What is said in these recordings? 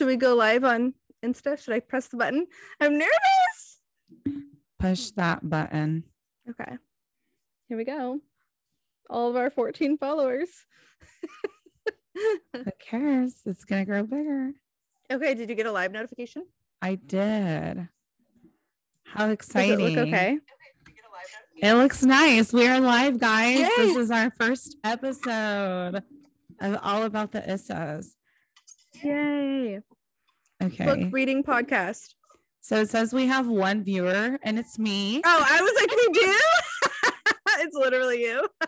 Should we go live on Insta? Should I press the button? I'm nervous. Push that button. Okay. Here we go. All of our 14 followers. Who cares? It's gonna grow bigger. okay, did you get a live notification? I did. How Does it exciting. look okay? It looks nice. We are live, guys. Yay. This is our first episode of All About the Issas. Yay. Okay. Book reading podcast. So it says we have one viewer and it's me. Oh, I was like, we do? it's literally you.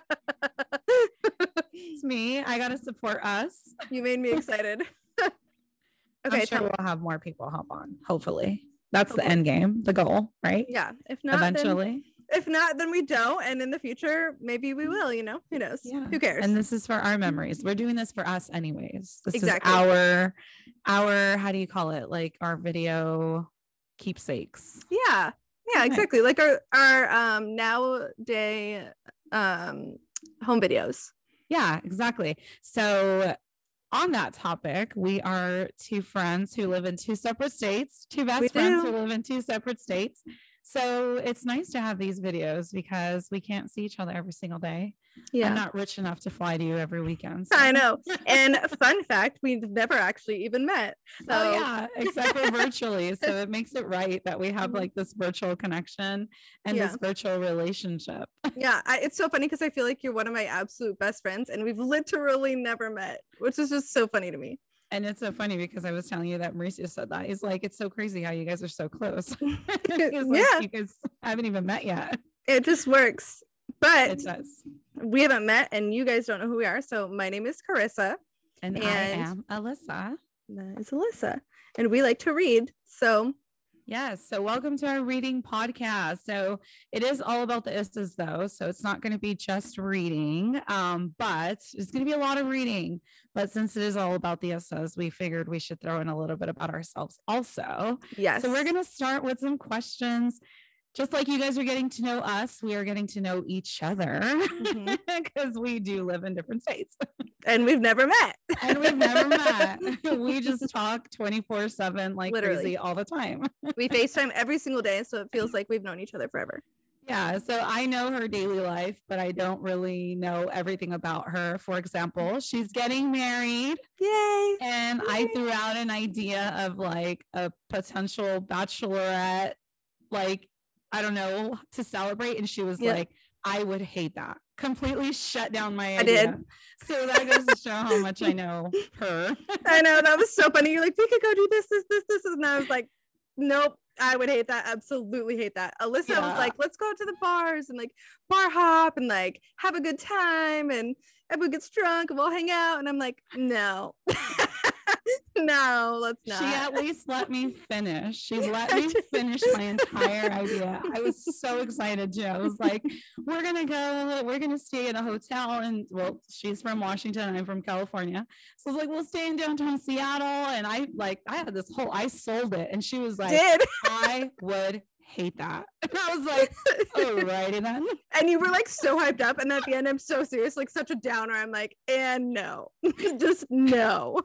It's me. I gotta support us. You made me excited. okay, I'm sure we'll have more people hop on. Hopefully. That's the end game, the goal, right? yeah. If not, Eventually. If not, then we don't. And in the future, maybe we will. You know, who knows? Yeah. Who cares? And this is for our memories. We're doing this for us anyways. This Exactly. is our our how do you call it? Like our video keepsakes. yeah, yeah, Okay. exactly. Like our our um nowadays um home videos. Yeah, exactly. So on that topic, we are two friends who live in two separate states, two best We friends do. who live in two separate states. So it's nice to have these videos because we can't see each other every single day. Yeah. I'm not rich enough to fly to you every weekend. I know. And fun fact, we've never actually even met. So Oh yeah, except for virtually. So it makes it right that we have Mhm. like this virtual connection and Yeah. this virtual relationship. yeah, I, it's so funny because I feel like you're one of my absolute best friends, and we've literally never met, which is just so funny to me. And it's so funny because I was telling you that Mauricio said that. He's like, it's so crazy how you guys are so close. He's like, Yeah. you guys haven't even met yet. It just works. But It does. we haven't met, and you guys don't know who we are. So my name is Carissa. And, I am Alyssa. That is Alyssa, and we like to read. So Yes. So welcome to our reading podcast. So it is all about the Issas though. So it's not going to be just reading. Um, but it's going to be a lot of reading. But since it is all about the Issas, we figured we should throw in a little bit about ourselves also. yes, So we're going to start with some questions. Just like you guys are getting to know us, we are getting to know each other mm-hmm. because we do live in different states and we've never met. and we've never met. We just talk 24 7 like Literally. crazy all the time. we FaceTime every single day, so it feels like we've known each other forever. Yeah, so I know her daily life, but I don't really know everything about her. For example, she's getting married, Yay! and I threw out an idea of like a potential bachelorette, like, I don't know, to celebrate. And she was Yeah. like, I would hate that. Completely shut down my I idea. did. So that goes to show how much I know her. I know that was so funny. You're like, we could go do this, this, this, this, and I was like, nope. I would hate that. Absolutely hate that. Alyssa Yeah. was like, let's go to the bars and like bar hop and like have a good time and everyone gets drunk and we'll hang out. And I'm like, no, no, let's not. She at least let me finish. She let me finish my entire idea. I was so excited too. I was like, we're gonna go, we're gonna stay in a hotel. And well, she's from Washington, I'm from California. So I was like, we'll stay in downtown Seattle. And I like I had this whole I sold it. And she was like, did. I would hate that. And I was like, alrighty then. and you were like so hyped up. And at the end, I'm so serious, like such a downer. I'm like, and no, just no.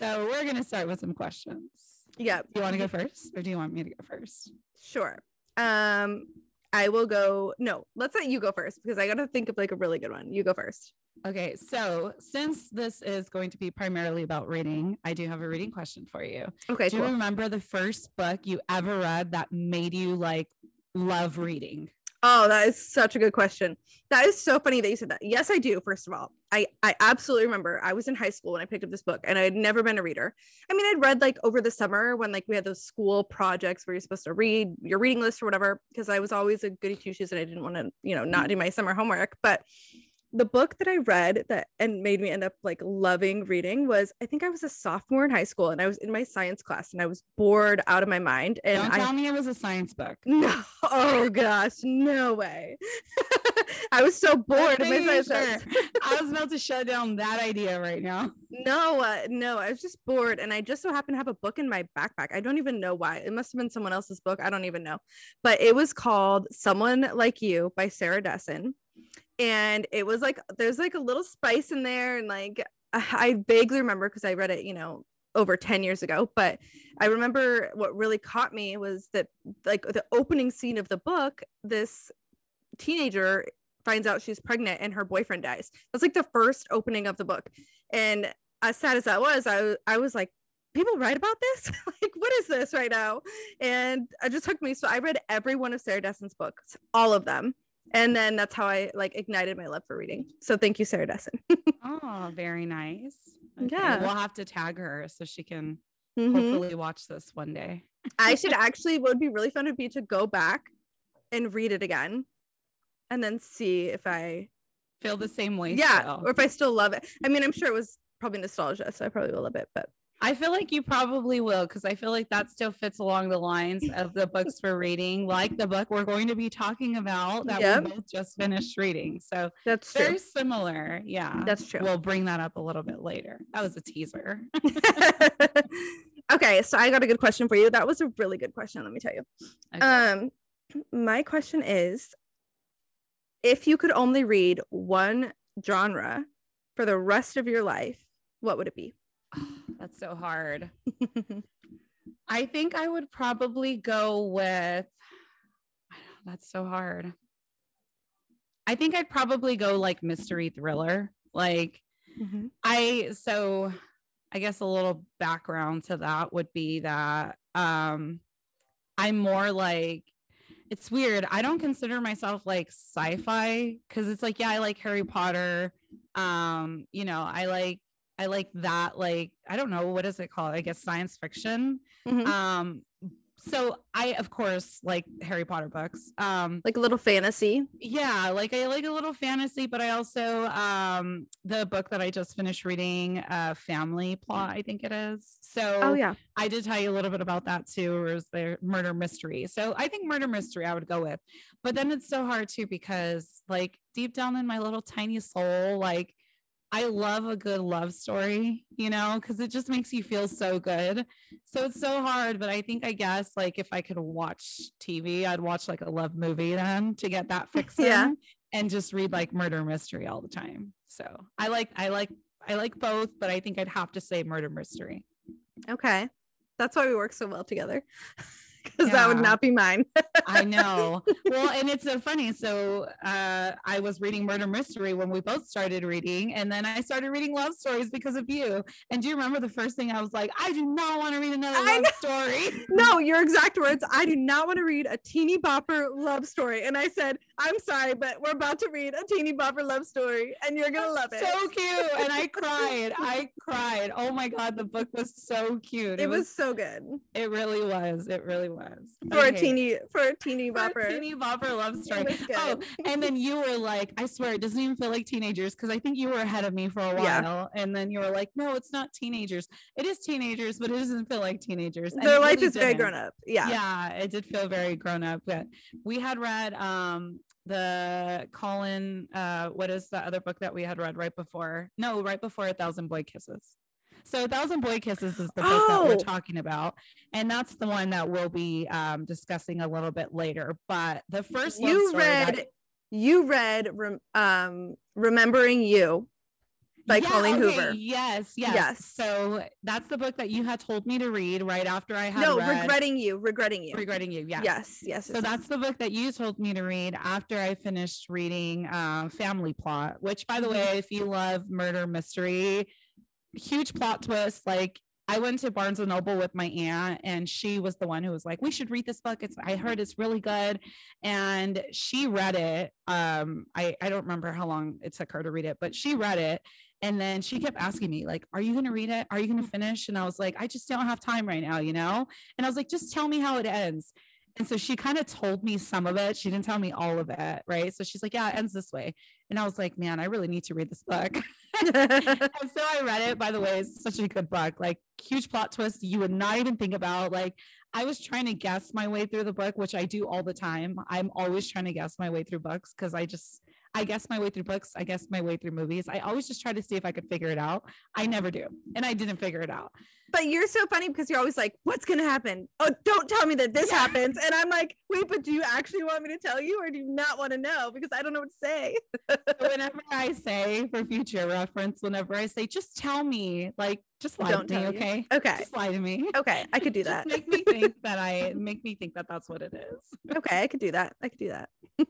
So we're gonna start with some questions. yeah, Do you want to go first or do you want me to go first? sure. Um, I will go. No, let's let you go first because I got to think of like a really good one. You go first. Okay, so since this is going to be primarily about reading, I do have a reading question for you. Okay, do you remember the first book you ever read that made you like love reading? Oh, that is such a good question. That is so funny that you said that. Yes, I do. First of all, I I absolutely remember. I was in high school when I picked up this book, and I had never been a reader. I mean, I'd read like over the summer when like we had those school projects where you're supposed to read your reading list or whatever. Because I was always a goody two shoes, and I didn't want to, you know, not mm-hmm. do my summer homework. But the book that I read that and made me end up like loving reading was I think I was a sophomore in high school, and I was in my science class, and I was bored out of my mind, and Don't I tell me it was a science book. no, oh gosh, no way. I was so bored in my sure. class. I was about to shut down that idea right now. No, uh, no, I was just bored, and I just so happened to have a book in my backpack. I don't even know why. It must have been someone else's book. I don't even know, but it was called "Someone Like You" by Sarah Dessen, and it was like there's like a little spice in there, and like I vaguely remember because I read it, you know, over 10 years ago, but I remember what really caught me was that like the opening scene of the book, this teenager finds out she's pregnant and her boyfriend dies. That's like the first opening of the book. And as sad as that was, I I was like, people write about this? like, what is this right now? And it just took me. So I read every one of Sarah Dessen's books, all of them. And then that's how I like ignited my love for reading. So thank you, Sarah Dessen. oh, very nice. Okay, Yeah. We'll have to tag her so she can Mhm. hopefully watch this one day. I should actually, what would be really fun would be to go back and read it again and then see if I, Feel the same way. yeah, still. or if I still love it. I mean, I'm sure it was probably nostalgia, so I probably will love it, but I feel like you probably will because I feel like that still fits along the lines of the books we're reading, like the book we're going to be talking about that Yep. we both just finished reading. So that's true. very similar. Yeah. That's true. We'll bring that up a little bit later. That was a teaser. okay, so I got a good question for you. That was a really good question, let me tell you. Okay. Um, my question is if you could only read one genre for the rest of your life, what would it be? That's so hard. I think I would probably go with that's so hard. I think I'd probably go like mystery thriller. Like Mhm. I so I guess a little background to that would be that um I'm more like it's weird. I don't consider myself like sci-fi cuz it's like yeah, I like Harry Potter. Um, you know, I like I like that like I don't know what is it called? I guess science fiction. Mhm. Um so I of course like Harry Potter books. Um Like a little fantasy. yeah like i like a little fantasy but i also um the book that i just finished reading uh family plot i think it is so Oh, yeah. i did tell you a little bit about that too or is there murder mystery so i think murder mystery i would go with but then it's so hard too because like deep down in my little tiny soul like I love a good love story, you know, because it just makes you feel so good. So it's so hard, but I think I guess like if I could watch TV, I'd watch like a love movie then to get that fix Yeah. in and just read like murder mystery all the time. So I like I like I like both, but I think I'd have to say murder mystery. Okay. That's why we work so well together. Because that would not be mine. I know. well, and it's so funny. So uh, I was reading murder mystery when we both started reading, and then I started reading love stories because of you. And do you remember the first thing I was like, I do not want to read another I love story. no, your exact words. I do not want to read a teeny bopper love story. And I said, I'm sorry, but we're about to read a teeny bopper love story and you're going to love it. So cute. And I cried. I cried. Oh my God. The book was so cute. it was so good it really was. It really was. for a teeny, for a teeny For a bopper. teeny bopper love story. It was. Oh, and then you were like, I swear, it doesn't even feel like teenagers because I think you were ahead of me for a while. Yeah. And then you were like, no, it's not teenagers. It is teenagers, but it doesn't feel like teenagers. And Their life really is very didn't. grown up. Yeah. Yeah, it did feel very grown up. But we had read um the Colin, uh, what is the other book that we had read right before? No, right before A Thousand Boy Kisses. So A Thousand Boy Kisses is the book that Oh. we're talking about. And that's the one that we'll be um discussing a little bit later. But the first You story that- read, you read, um, Remembering You by Yeah, Colleen okay, Hoover. Yes, yes, Yes. So that's the book that you had told me to read right after I had No, read Regretting You, Regretting You. Regretting You. Yes. Yes, yes. So yes, that's the book that you told me to read after I finished reading uh, Family Plot, which, by the Mhm. way, if you love murder mystery, huge plot twist. Like, I went to Barnes and Noble with my aunt, and she was the one who was like, "We should read this book. It's I heard it's really good," and she read it. Um, I I don't remember how long it took her to read it, but she read it, and then she kept asking me like, "Are you going to read it? Are you going to finish?" And I was like, "I just don't have time right now, you know." And I was like, "Just tell me how it ends." And so she kind of told me some of it. She didn't tell me all of it, right? So she's like, "Yeah, it ends this way." And I was like, "Man, I really need to read this book." and so I read it. By the way, it's such a good book. Like huge plot twist you would not even think about. Like I was trying to guess my way through the book, which I do all the time. I'm always trying to guess my way through books because I just I guess my way through books. I guess my way through movies. I always just try to see if I could figure it out. I never do, and I didn't figure it out. But you're so funny because you're always like, what's going to happen? Oh, don't tell me that this Yeah. happens. And I'm like, wait, but do you actually want me to tell you or do you not want to know? Because I don't know what to say. So whenever I say for future reference, whenever I say, just tell me, like, just lie Don't to me, you. okay? Okay. Just lie to me. Okay. I could do Just that. make me think that I make me think that that's what it is. okay. I could do that. I could do that.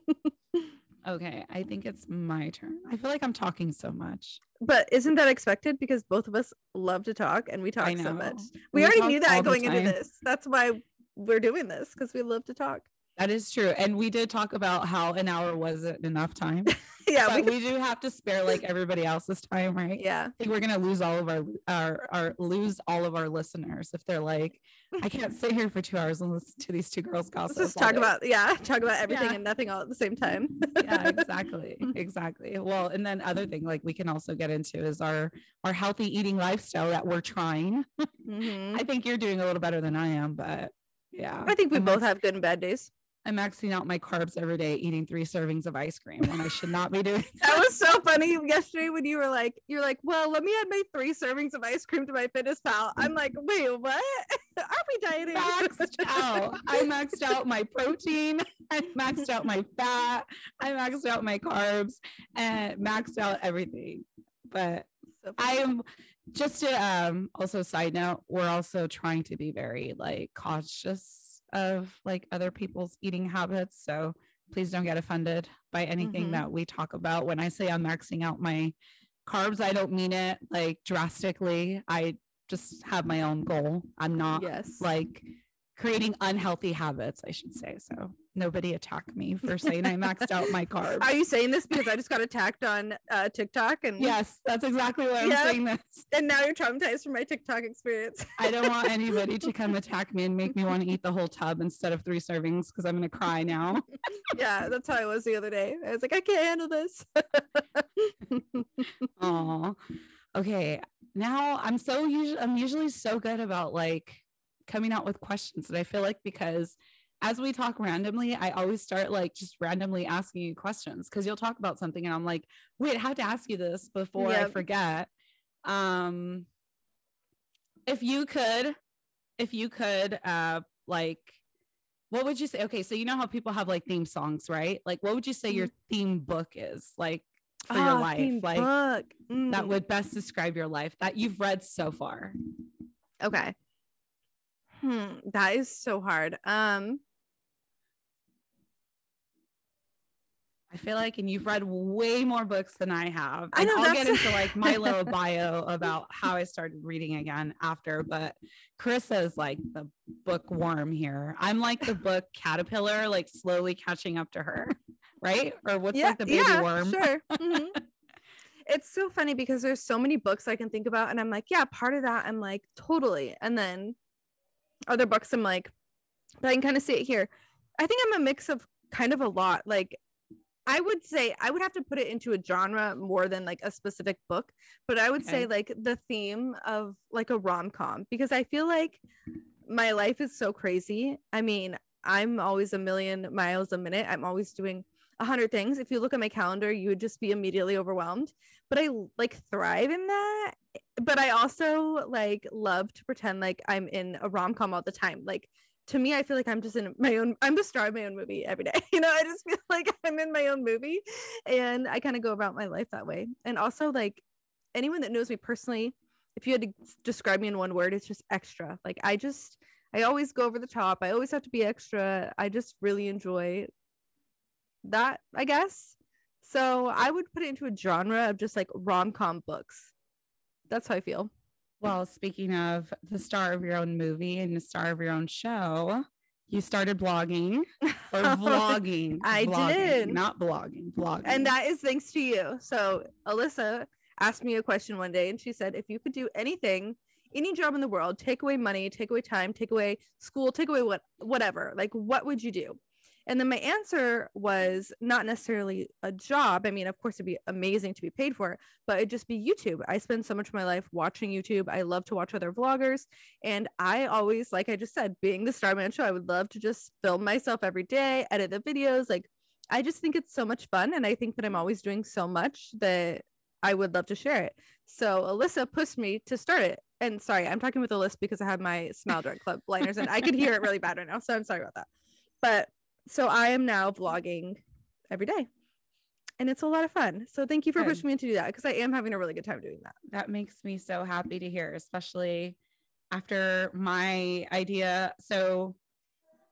Okay, I think it's my turn. I feel like I'm talking so much. But isn't that expected? Because both of us love to talk and we talk so much. We, We already knew that going into this. That's why we're doing this because we love to talk. That is true. And we did talk about how an hour wasn't enough time. yeah. but We, we do have to spare like everybody else's time, right? yeah. I think we're gonna lose all of our our our lose all of our listeners if they're like, I can't sit here for two hours and listen to these two girls Let's gossip. just talk day." about, yeah, talk about everything Yeah. and nothing all at the same time. yeah, exactly. Exactly. Well, and then other thing like we can also get into is our our healthy eating lifestyle that we're trying. Mhm. I think you're doing a little better than I am, but yeah. I think we I'm both have good and bad days. I'm maxing out my carbs every day, eating three servings of ice cream when I should not be doing That was so funny yesterday when you were like, you're like, well, let me add my three servings of ice cream to my FitnessPal. I'm like, wait, what? Are we dieting? maxed out. I maxed out my protein. I maxed out my fat. I maxed out my carbs and maxed out everything. But So I am just to um also side note, we're also trying to be very like cautious of like other people's eating habits. So please don't get offended by anything Mhm. that we talk about. When I say I'm maxing out my carbs, I don't mean it like drastically. I just have my own goal. I'm not yes. like creating unhealthy habits, I should say. So nobody attack me for saying I maxed out my carbs. Are you saying this because I just got attacked on uh, TikTok and Yes, that's exactly what I'm Yeah. saying. This and now you're traumatized from my TikTok experience. I don't want anybody to come attack me and make me want to eat the whole tub instead of three servings because I'm gonna cry now. yeah, that's how I was the other day. I was like, I can't handle this. Oh, okay. Now I'm so usually I'm usually so good about like coming out with questions that I feel like because as we talk randomly, I always start like just randomly asking you questions because you'll talk about something and I'm like, wait, I have to ask you this before I forget. Um, if you could, if you could, uh, like, what would you say? Okay, so you know how people have like theme songs, right? Like, what would you say your theme book is like for your Ah, life? Like, book. that Mm. would best describe your life that you've read so far? Okay. Hmm, that is so hard. Um, I feel like, and you've read way more books than I have. I know, I'll get into like my little bio about how I started reading again after, but Carissa is like the bookworm here. I'm like the book caterpillar, like slowly catching up to her, right? Or what's like the baby yeah, worm? Sure. Mhm. it's so funny because there's so many books I can think about, and I'm like, yeah, part of that I'm like totally, and then other books I'm like, but I can kind of see it here. I think I'm a mix of kind of a lot. Like, I would say I would have to put it into a genre more than like a specific book, but I would say like the theme of like a rom com because I feel like my life is so crazy. I mean, I'm always a million miles a minute. I'm always doing a hundred things. If you look at my calendar, you would just be immediately overwhelmed. But I like thrive in that. But I also like love to pretend like I'm in a rom com all the time. Like to me, I feel like I'm just in my own. I'm the star of my own movie every day. You know, I just feel like I'm in my own movie, and I kind of go about my life that way. And also, like anyone that knows me personally, if you had to describe me in one word, it's just extra. Like I just, I always go over the top. I always have to be extra. I just really enjoy that, I guess. So I would put it into a genre of just like rom com books. That's how I feel. Well, speaking of the star of your own movie and the star of your own show, you started blogging or vlogging. I Vlogging, did. Not blogging, vlogging. and that is thanks to you. So Alyssa asked me a question one day and she said, if you could do anything, any job in the world, take away money, take away time, take away school, take away what whatever, like what would you do? And then my answer was not necessarily a job. I mean, of course, it'd be amazing to be paid for it, but it'd just be YouTube. I spend so much of my life watching YouTube. I love to watch other vloggers. And I always, like I just said, being the Starman Show, I would love to just film myself every day, edit the videos. Like, I just think it's so much fun. And I think that I'm always doing so much that I would love to share it. So Alyssa pushed me to start it. and sorry, I'm talking with a list because I have my SmileDirectClub liners and I could hear it really bad right now. So I'm sorry about that. But so I am now vlogging every day and it's a lot of fun. So thank you for Good. pushing me to do that because I am having a really good time doing that. That makes me so happy to hear, especially after my idea. So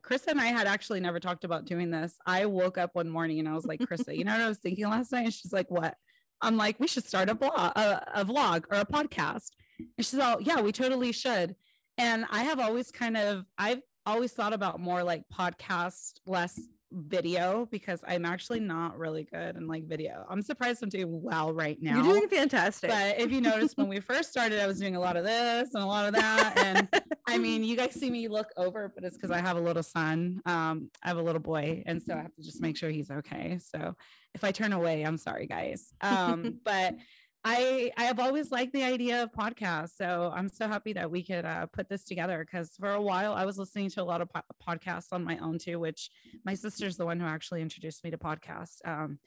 Chris and I had actually never talked about doing this. I woke up one morning and I was like, Krista, you know what I was thinking last night? And she's like, what? I'm like, we should start a blog, a, a vlog or a podcast. And she's all, yeah, we totally should. And I have always kind of, I've always thought about more like podcast, less video because I'm actually not really good in like video. I'm surprised I'm doing well right now. You're doing fantastic. But if you notice when we first started, I was doing a lot of this and a lot of that. And I mean, you guys see me look over, but it's because I have a little son. Um, I have a little boy, and so I have to just make sure he's okay. So if I turn away, I'm sorry, guys. Um, but I I have always liked the idea of podcasts, so I'm so happy that we could uh, put this together. Because for a while, I was listening to a lot of po- podcasts on my own too, which my sister's the one who actually introduced me to podcasts. Um,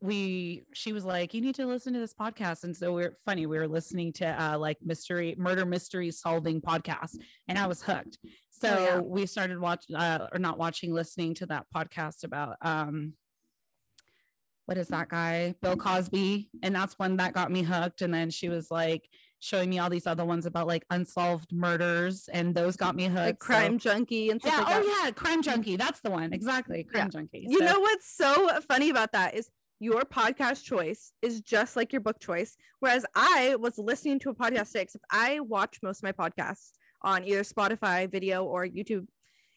we she was like you need to listen to this podcast and so we're funny we were listening to uh like mystery murder mystery solving podcast and i was hooked so Oh, yeah. we started watching uh or not watching listening to that podcast about um what is that guy? Bill cosby. And that's one that got me hooked. And then she was like showing me all these other ones about like unsolved murders. And those got me hooked like So- crime junkie and stuff yeah like oh yeah crime mm-hmm. junkie. That's the one. Exactly crime junkie. You know what's so funny about that is your podcast choice is just like your book choice. Whereas I was listening to a podcast today, except I watch most of my podcasts on either Spotify video or YouTube.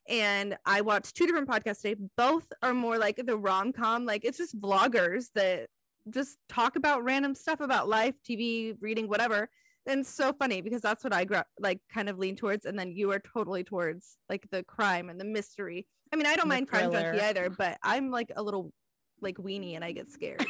And I watched two different podcasts today. Both are more like the rom com, like it's just vloggers that just talk about random stuff about life, TV, reading, whatever. And so funny because that's what I grew like kind of lean towards. And then you are totally towards like the crime and the mystery. I mean, I don't mind crime junkie thriller. either, but I'm like a little like weenie and I get scared.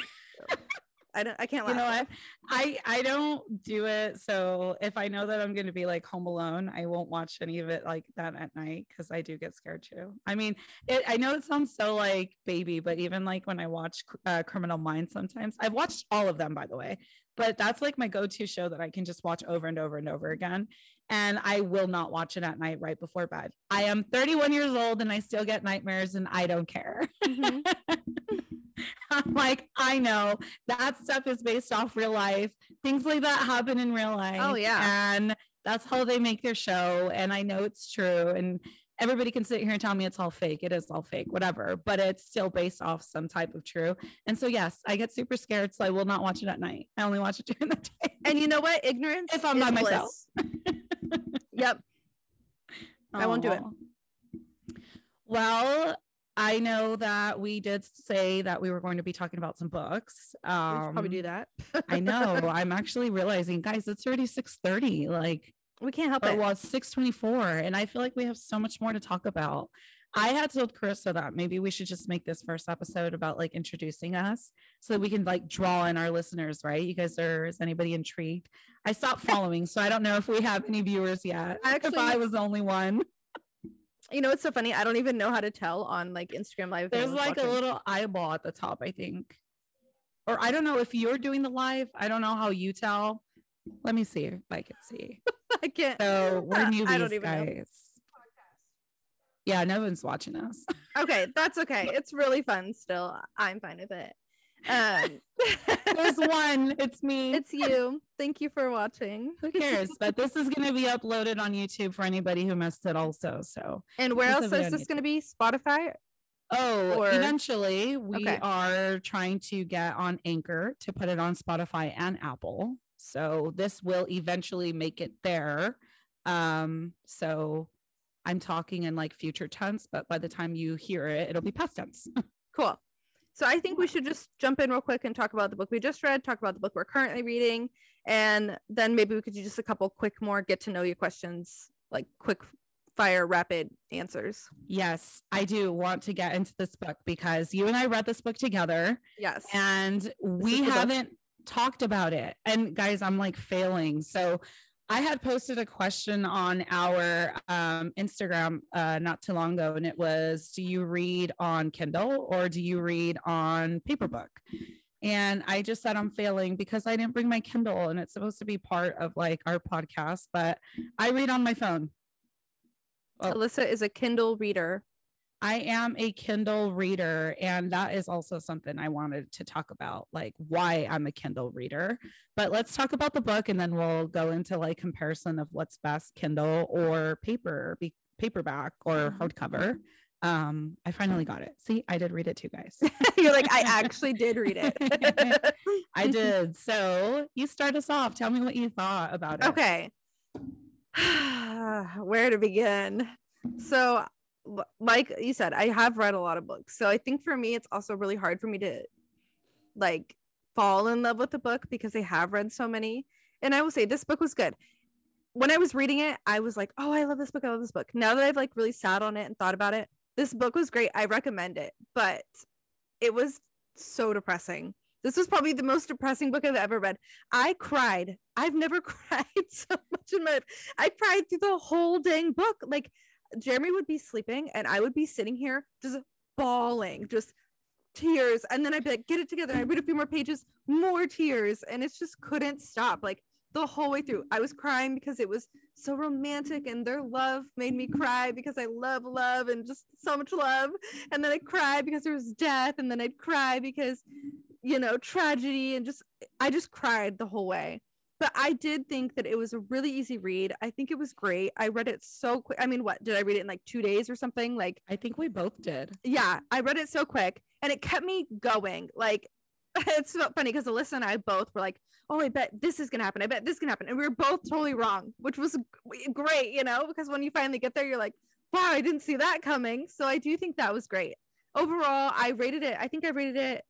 I don't I can't you know what? I i don't do it. So if i know that i'm going to be like home alone i won't watch any of it like that at night because i do get scared too. I mean it, i know it sounds so like baby but even like when i watch uh, criminal minds sometimes i've watched all of them by the way but that's like my go-to show that i can just watch over and over and over again and i will not watch it at night right before bed. I am 31 years old and i still get nightmares and i don't care. Mhm. I'm like, I know that stuff is based off real life. Things like that happen in real oh, life. Oh, yeah. And that's how they make their show. And I know it's true. And everybody can sit here and tell me it's all fake. It is all fake, whatever, but it's still based off some type of true. And so, yes, I get super scared. So I will not watch it at night. I only watch it during the day. And you know what? Ignorance If I'm by myself. bliss. Yep. I won't do it. Well, I know that we did say that we were going to be talking about some books. We Um, probably do that. I know. I'm actually realizing, guys, it's already 6:30. Like, we can't help it. well, it's 6:24, and I feel like we have so much more to talk about. I had told Carissa that maybe we should just make this first episode about like introducing us so that we can like draw in our listeners, right? You guys are is anybody intrigued? I stopped following, so I don't know if we have any viewers yet. if I was the only one. You know, it's so funny. I don't even know how to tell on like Instagram live. There's like a little eyeball at the top, I think. Or I don't know if you're doing the live. I don't know how you tell. Let me see if I can see. I can't. So we're I newbies, don't even know. Yeah, no one's watching us. Okay, that's okay. It's really fun still. I'm fine with it. Um, There's one. It's me. it's you. Thank you for watching. Who cares? But this is going to be uploaded on YouTube for anybody who missed it, also. So, And where else is this going to be? Spotify? oh, Or- eventually we Okay. are trying to get on Anchor to put it on Spotify and Apple. So this will eventually make it there. Um, so I'm talking in like future tense, but by the time you hear it, it'll be past tense. Cool. So I think we should just jump in real quick and talk about the book we just read, talk about the book we're currently reading, and then maybe we could do just a couple quick more get to know you questions, like quick fire rapid answers. Yes, I do want to get into this book because you and I read this book together Yes. and we haven't talked about it. And guys, I'm like failing. So I had posted a question on our um, Instagram uh, not too long ago, and it was Do you read on Kindle or do you read on paper book? And I just said I'm failing because I didn't bring my Kindle and it's supposed to be part of like our podcast, but I read on my phone. Well, Alyssa is a Kindle reader. I am a Kindle reader, and that is also something I wanted to talk about, like why I'm a Kindle reader. But let's talk about the book, and then we'll go into like comparison of what's best, Kindle or paper, be, paperback or mm-hmm. hardcover. Um, I finally got it. See, I did read it too, guys. You're like, I actually did read it. I did. So you start us off. Tell me what you thought about it. Okay. Where to begin? So like you said, I have read a lot of books. So I think for me, it's also really hard for me to like fall in love with the book because I have read so many. And I will say this book was good. When I was reading it, I was like, oh, I love this book. I love this book. Now that I've like really sat on it and thought about it, this book was great. I recommend it, but it was so depressing. This was probably the most depressing book I've ever read. I cried. I've never cried so much in my life. I cried through the whole dang book. Like Jeremy would be sleeping and I would be sitting here just bawling, just tears. And then I'd be like, get it together. I read a few more pages, more tears. And it just couldn't stop. Like the whole way through, I was crying because it was so romantic and their love made me cry because I love love and just so much love. And then I'd cry because there was death. And then I'd cry because, you know, tragedy and just, I just cried the whole way but I did think that it was a really easy read. I think it was great. I read it so quick. I mean, what did I read it in like two days or something? Like, I think we both did. Yeah, I read it so quick and it kept me going. Like, it's so funny because Alyssa and I both were like, oh, I bet this is going to happen. I bet this can happen. And we were both totally wrong, which was great, you know, because when you finally get there, you're like, wow, I didn't see that coming. So I do think that was great. Overall, I rated it, I think I rated it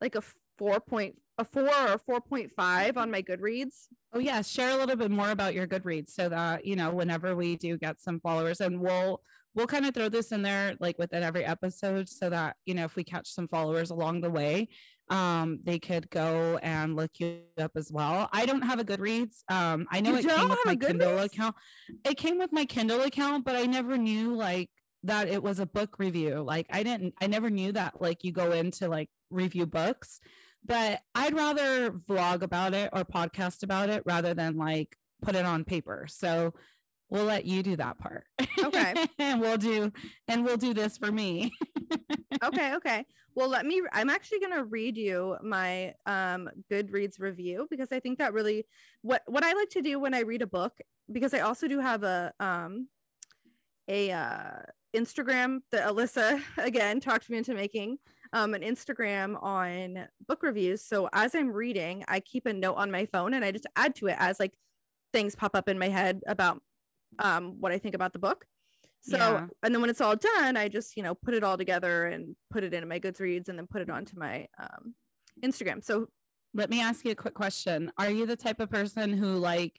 like a 4.5 a four or 4.5 on my Goodreads. Oh, yeah. Share a little bit more about your Goodreads so that, you know, whenever we do get some followers and we'll, we'll kind of throw this in there like within every episode so that, you know, if we catch some followers along the way, um, they could go and look you up as well. I don't have a Goodreads. Um, I know you it came with my Kindle account. It came with my Kindle account, but I never knew like that it was a book review. Like I didn't, I never knew that like you go into like review books but I'd rather vlog about it or podcast about it rather than like put it on paper. So we'll let you do that part. Okay. and we'll do and we'll do this for me. okay, okay. Well, let me I'm actually going to read you my um Goodreads review because I think that really what what I like to do when I read a book because I also do have a um a uh Instagram that Alyssa again talked me into making um, an Instagram on book reviews. So as I'm reading, I keep a note on my phone and I just add to it as like things pop up in my head about um, what I think about the book. So, yeah. and then when it's all done, I just, you know, put it all together and put it into my Goodreads and then put it onto my um, Instagram. So, let me ask you a quick question. Are you the type of person who like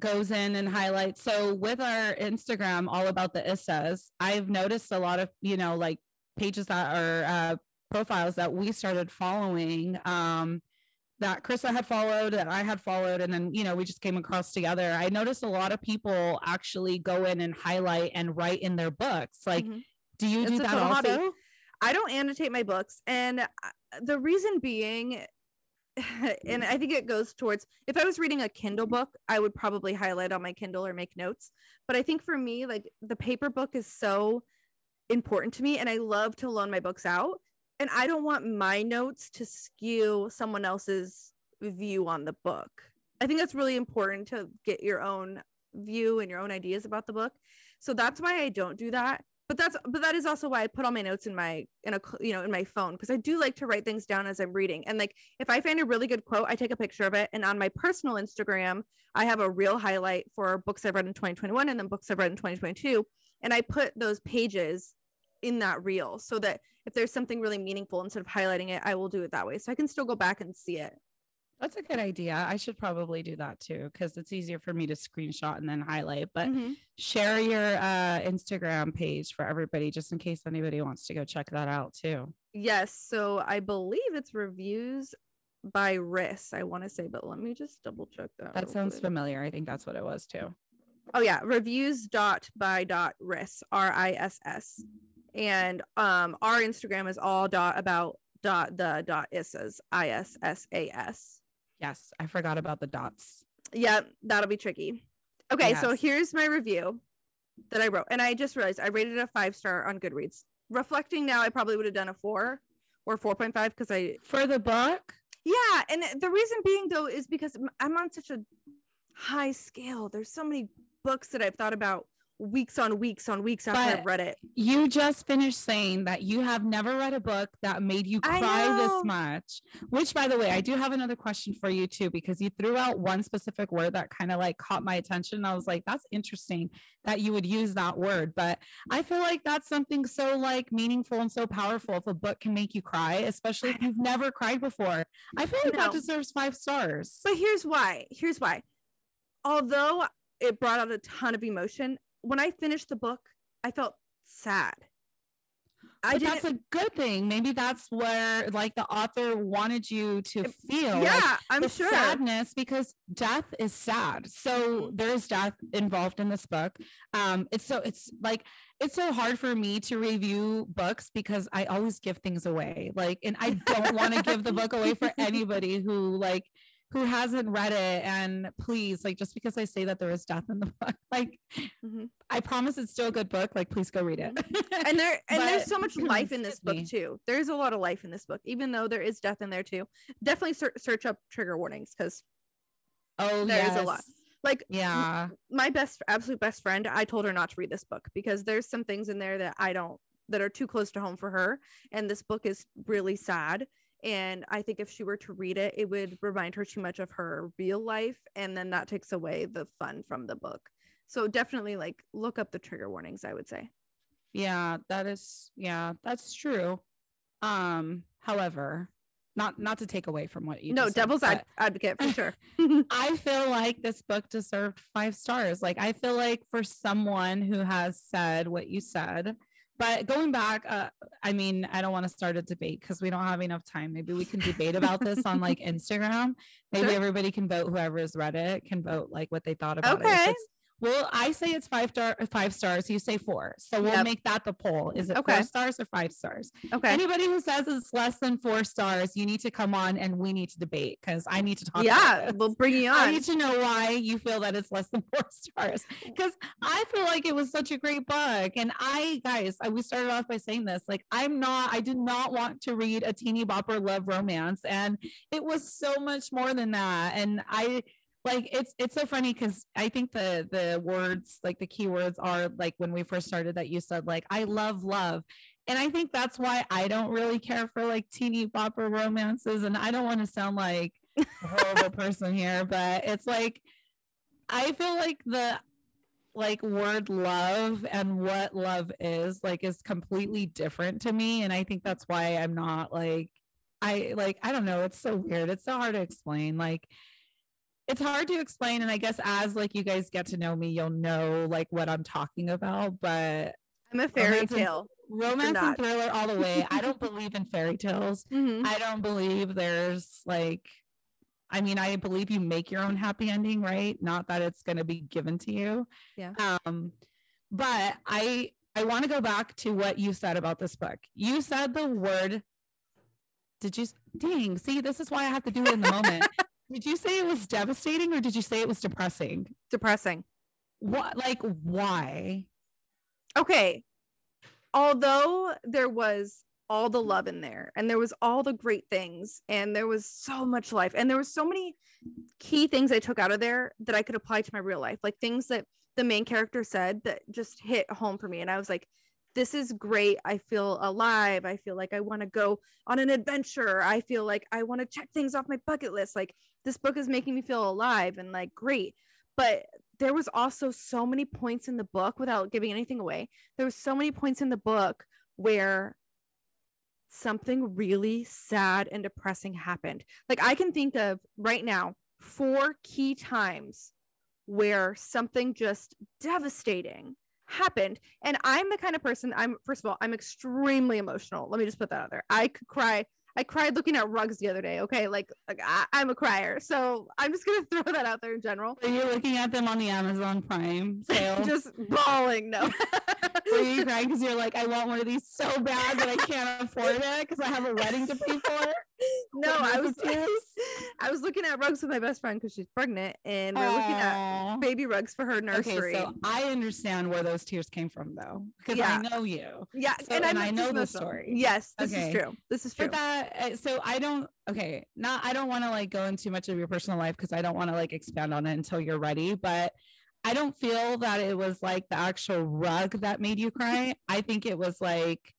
goes in and highlights? So, with our Instagram, all about the ISSAs, I've noticed a lot of, you know, like pages that are uh, profiles that we started following um, that Krista had followed, that I had followed, and then you know we just came across together. I noticed a lot of people actually go in and highlight and write in their books. Like, mm-hmm. do you it's do that also? Hobby. I don't annotate my books, and uh, the reason being and I think it goes towards if I was reading a Kindle book, I would probably highlight on my Kindle or make notes. But I think for me, like the paper book is so important to me and I love to loan my books out. And I don't want my notes to skew someone else's view on the book. I think that's really important to get your own view and your own ideas about the book. So that's why I don't do that. But that's but that is also why I put all my notes in my in a you know in my phone because I do like to write things down as I'm reading. And like if I find a really good quote, I take a picture of it. And on my personal Instagram, I have a real highlight for books I've read in 2021 and then books I've read in 2022. And I put those pages in that reel so that if there's something really meaningful instead of highlighting it i will do it that way. So i can still go back and see it. That's a good idea. I should probably do that too because it's easier for me to screenshot and then highlight. But mm-hmm. share your uh, instagram page for everybody just in case anybody wants to go check that out too. Yes. So i believe it's reviews by riss i want to say but let me just double check that that sounds quick. familiar. I think that's what it was too oh yeah reviews dot by dot riss r-i-s-s and um our instagram is all dot about dot the dot issas i s s a s. Yes, I forgot about the dots. Yeah, that'll be tricky. Okay, so here's my review that I wrote, and I just realized I rated it a five star on Goodreads. Reflecting now, I probably would have done a four or four point five because I For the book, yeah, and the reason being though is because i'm on such a high scale. There's so many books that I've thought about weeks on weeks on weeks after But I've read it. you just finished saying that you have never read a book that made you cry this much. Which, by the way, I do have another question for you too, because you threw out one specific word that kind of like caught my attention. I was like, that's interesting that you would use that word. But I feel like that's something so like meaningful and so powerful if a book can make you cry, especially if you've never cried before. I feel like that deserves five stars. But here's why. Here's why. Although it brought out a ton of emotion, when I finished the book, I felt sad. I But that's a good thing. Maybe that's where like the author wanted you to feel. like, yeah, I'm the sure. sadness because death is sad so there is death involved in this book um it's so it's like it's so hard for me to review books because i always give things away like and i don't want to give the book away for anybody who like who hasn't read it and please like just because i say that there is death in the book like Mhm. i promise it's still a good book like please go read it and there and there's so much life in this book me. too. There's a lot of life in this book, even though there is death in there too. Definitely ser- search up trigger warnings because oh There is a lot. like yeah my best absolute best friend i told her not to read this book because there's some things in there that i don't that are too close to home for her and this book is really sad and i think if she were to read it it would remind her too much of her real life and then that takes away the fun from the book so definitely like look up the trigger warnings i would say Yeah, that is yeah, that's true. Um, however, not not to take away from what you no said, devil's ad- advocate for sure I feel like this book deserved five stars. Like I feel like for someone who has said what you said, but going back, uh, I mean, I don't want to start a debate because we don't have enough time. Maybe we can debate about this on like Instagram. Maybe Sure. everybody can vote. Whoever has read it can vote like what they thought about it. If Okay. it's- Well, I say it's five star uh, five stars. You say four. So we'll Yep. make that the poll. Is it Okay. four stars or five stars? okay Anybody who says it's less than four stars, you need to come on and we need to debate because I need to talk. about yeah we'll bring you on. I need to know why you feel that it's less than four stars because I feel like it was such a great book. And I, guys, I, we started off by saying this like, I'm not, I did not want to read a teeny bopper love romance. And it was so much more than that. And I, like it's it's so funny because I think the the words like the keywords are like when we first started that you said like I love love and I think that's why I don't really care for like teeny bopper romances and I don't want to sound like a horrible person here, but it's like I feel like the like word love and what love is like is completely different to me. And I think that's why I'm not like I like I don't know, it's so weird. It's so hard to explain. Like it's hard to explain. And I guess as like you guys get to know me, you'll know like what I'm talking about. But i'm a fairy romance and- tale romance and thriller all the way. I don't believe in fairy tales. Mhm. I don't believe there's like, I mean, I believe you make your own happy ending, right? Not that it's going to be given to you. Yeah. Um, but I I want to go back to what you said about this book. You said the word. Did you? Dang! See, this is why I have to do it in the moment. did you say it was devastating, or did you say it was depressing? depressing What? Like, why? okay although there was all the love in there and there was all the great things and there was so much life and there was so many key things i took out of there that i could apply to my real life like things that the main character said that just hit home for me and i was like this is great i feel alive i feel like i want to go on an adventure i feel like i want to check things off my bucket list like this book is making me feel alive and like great. But there was also so many points in the book without giving anything away there was so many points in the book where something really sad and depressing happened. Like i can think of right now four key times where something just devastating happened. And i'm the kind of person i'm first of all i'm extremely emotional. Let me just put that out there. I could cry. I cried looking at rugs the other day okay? Like, like I, i'm a crier. So i'm just gonna throw that out there in general. Are you looking at them on the Amazon Prime sale? just bawling no Were you crying because you're like, I want one of these so bad that I can't afford it because I have a wedding to pay for? No, I was I was looking at rugs with my best friend because she's pregnant, and we're Aww. looking at baby rugs for her nursery. Okay, so I understand where those tears came from, though, because yeah. I know you. Yeah, so, and, and I know the story. Yes, this okay. is true. This is true. But that, uh, so I don't. Okay, not I don't want to like go into much of your personal life because I don't want to like expand on it until you're ready, but. I don't feel that it was like the actual rug that made you cry. I think it was like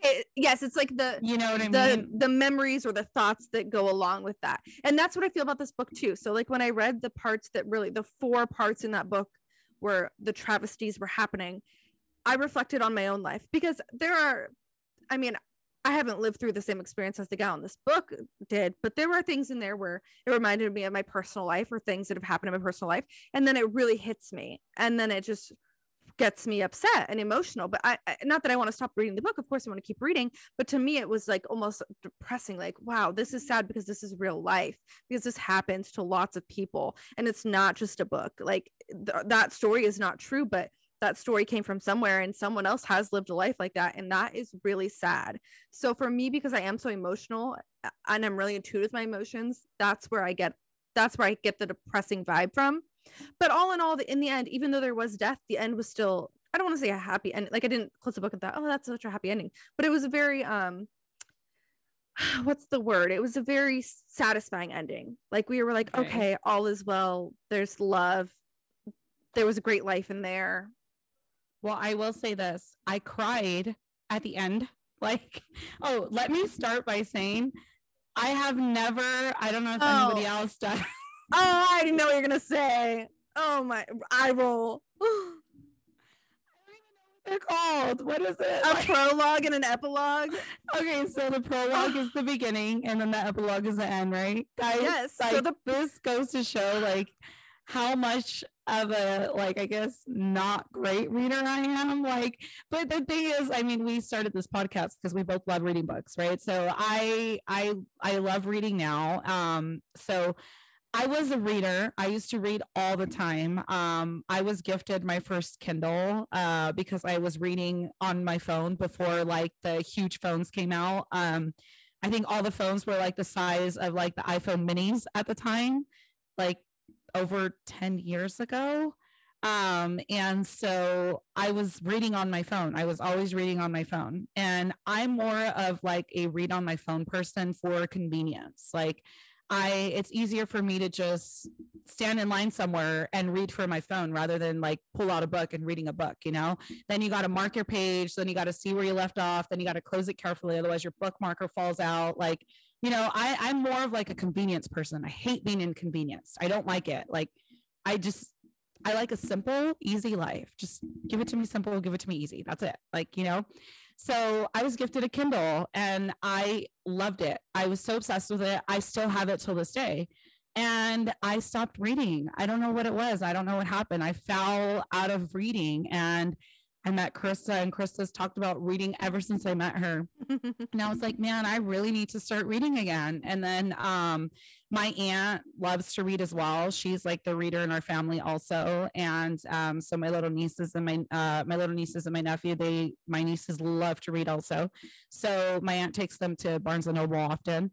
it, yes it's like the you know what i the, mean? the memories or the thoughts that go along with that. And that's what i feel about this book too. So like when i read the parts that really the four parts in that book where the travesties were happening i reflected on my own life because there are i mean i haven't lived through the same experience as the gal in this book did but there were things in there where it reminded me of my personal life or things that have happened in my personal life and then it really hits me and then it just gets me upset and emotional but I, not that i want to stop reading the book of course i want to keep reading but to me it was like almost depressing like wow this is sad because this is real life because this happens to lots of people and it's not just a book like th- that story is not true but that story came from somewhere and someone else has lived a life like that and that is really sad so for me because i am so emotional and i'm really in tune with my emotions that's where i get that's where i get the depressing vibe from but all in all, in the end, even though there was death, the end was still I don't want to say a happy end. Like I didn't close the book at that. Oh, that's such a happy ending. But it was a very um what's the word? It was a very satisfying ending. Like we were like, okay, okay all is well. There's love. There was a great life in there. Well, I will say this. I cried at the end. Like, oh, let me start by saying I have never, I don't know if oh. anybody else does. Oh, I didn't know what you're gonna say. Oh my I roll. I don't know what they're called. What is it? A prologue and an epilogue. Okay, so the prologue is the beginning, and then the epilogue is the end, right, guys? Yes. Like, so the- this goes to show like how much of a like I guess not great reader I am. Like, but the thing is, I mean, we started this podcast because we both love reading books, right? So I I I love reading now. Um, so I was a reader. I used to read all the time. Um, I was gifted my first Kindle uh, because I was reading on my phone before like the huge phones came out. Um, I think all the phones were like the size of like the iPhone minis at the time, like over 10 years ago. Um, and so I was reading on my phone. I was always reading on my phone. And I'm more of like a read on my phone person for convenience. Like I it's easier for me to just stand in line somewhere and read from my phone rather than like pull out a book and reading a book, you know? Then you got to mark your page, then you got to see where you left off, then you got to close it carefully otherwise your bookmarker falls out. Like, you know, I I'm more of like a convenience person. I hate being inconvenienced. I don't like it. Like I just I like a simple, easy life. Just give it to me simple, give it to me easy. That's it. Like, you know. So I was gifted a Kindle and I loved it. I was so obsessed with it. I still have it till this day. And I stopped reading. I don't know what it was. I don't know what happened. I fell out of reading and I met Carissa and Carissa's talked about reading ever since I met her. and I was like, man, I really need to start reading again. And then um, my aunt loves to read as well. She's like the reader in our family also. And um, so my little nieces and my uh, my little nieces and my nephew, they my nieces love to read also. So my aunt takes them to Barnes and Noble often.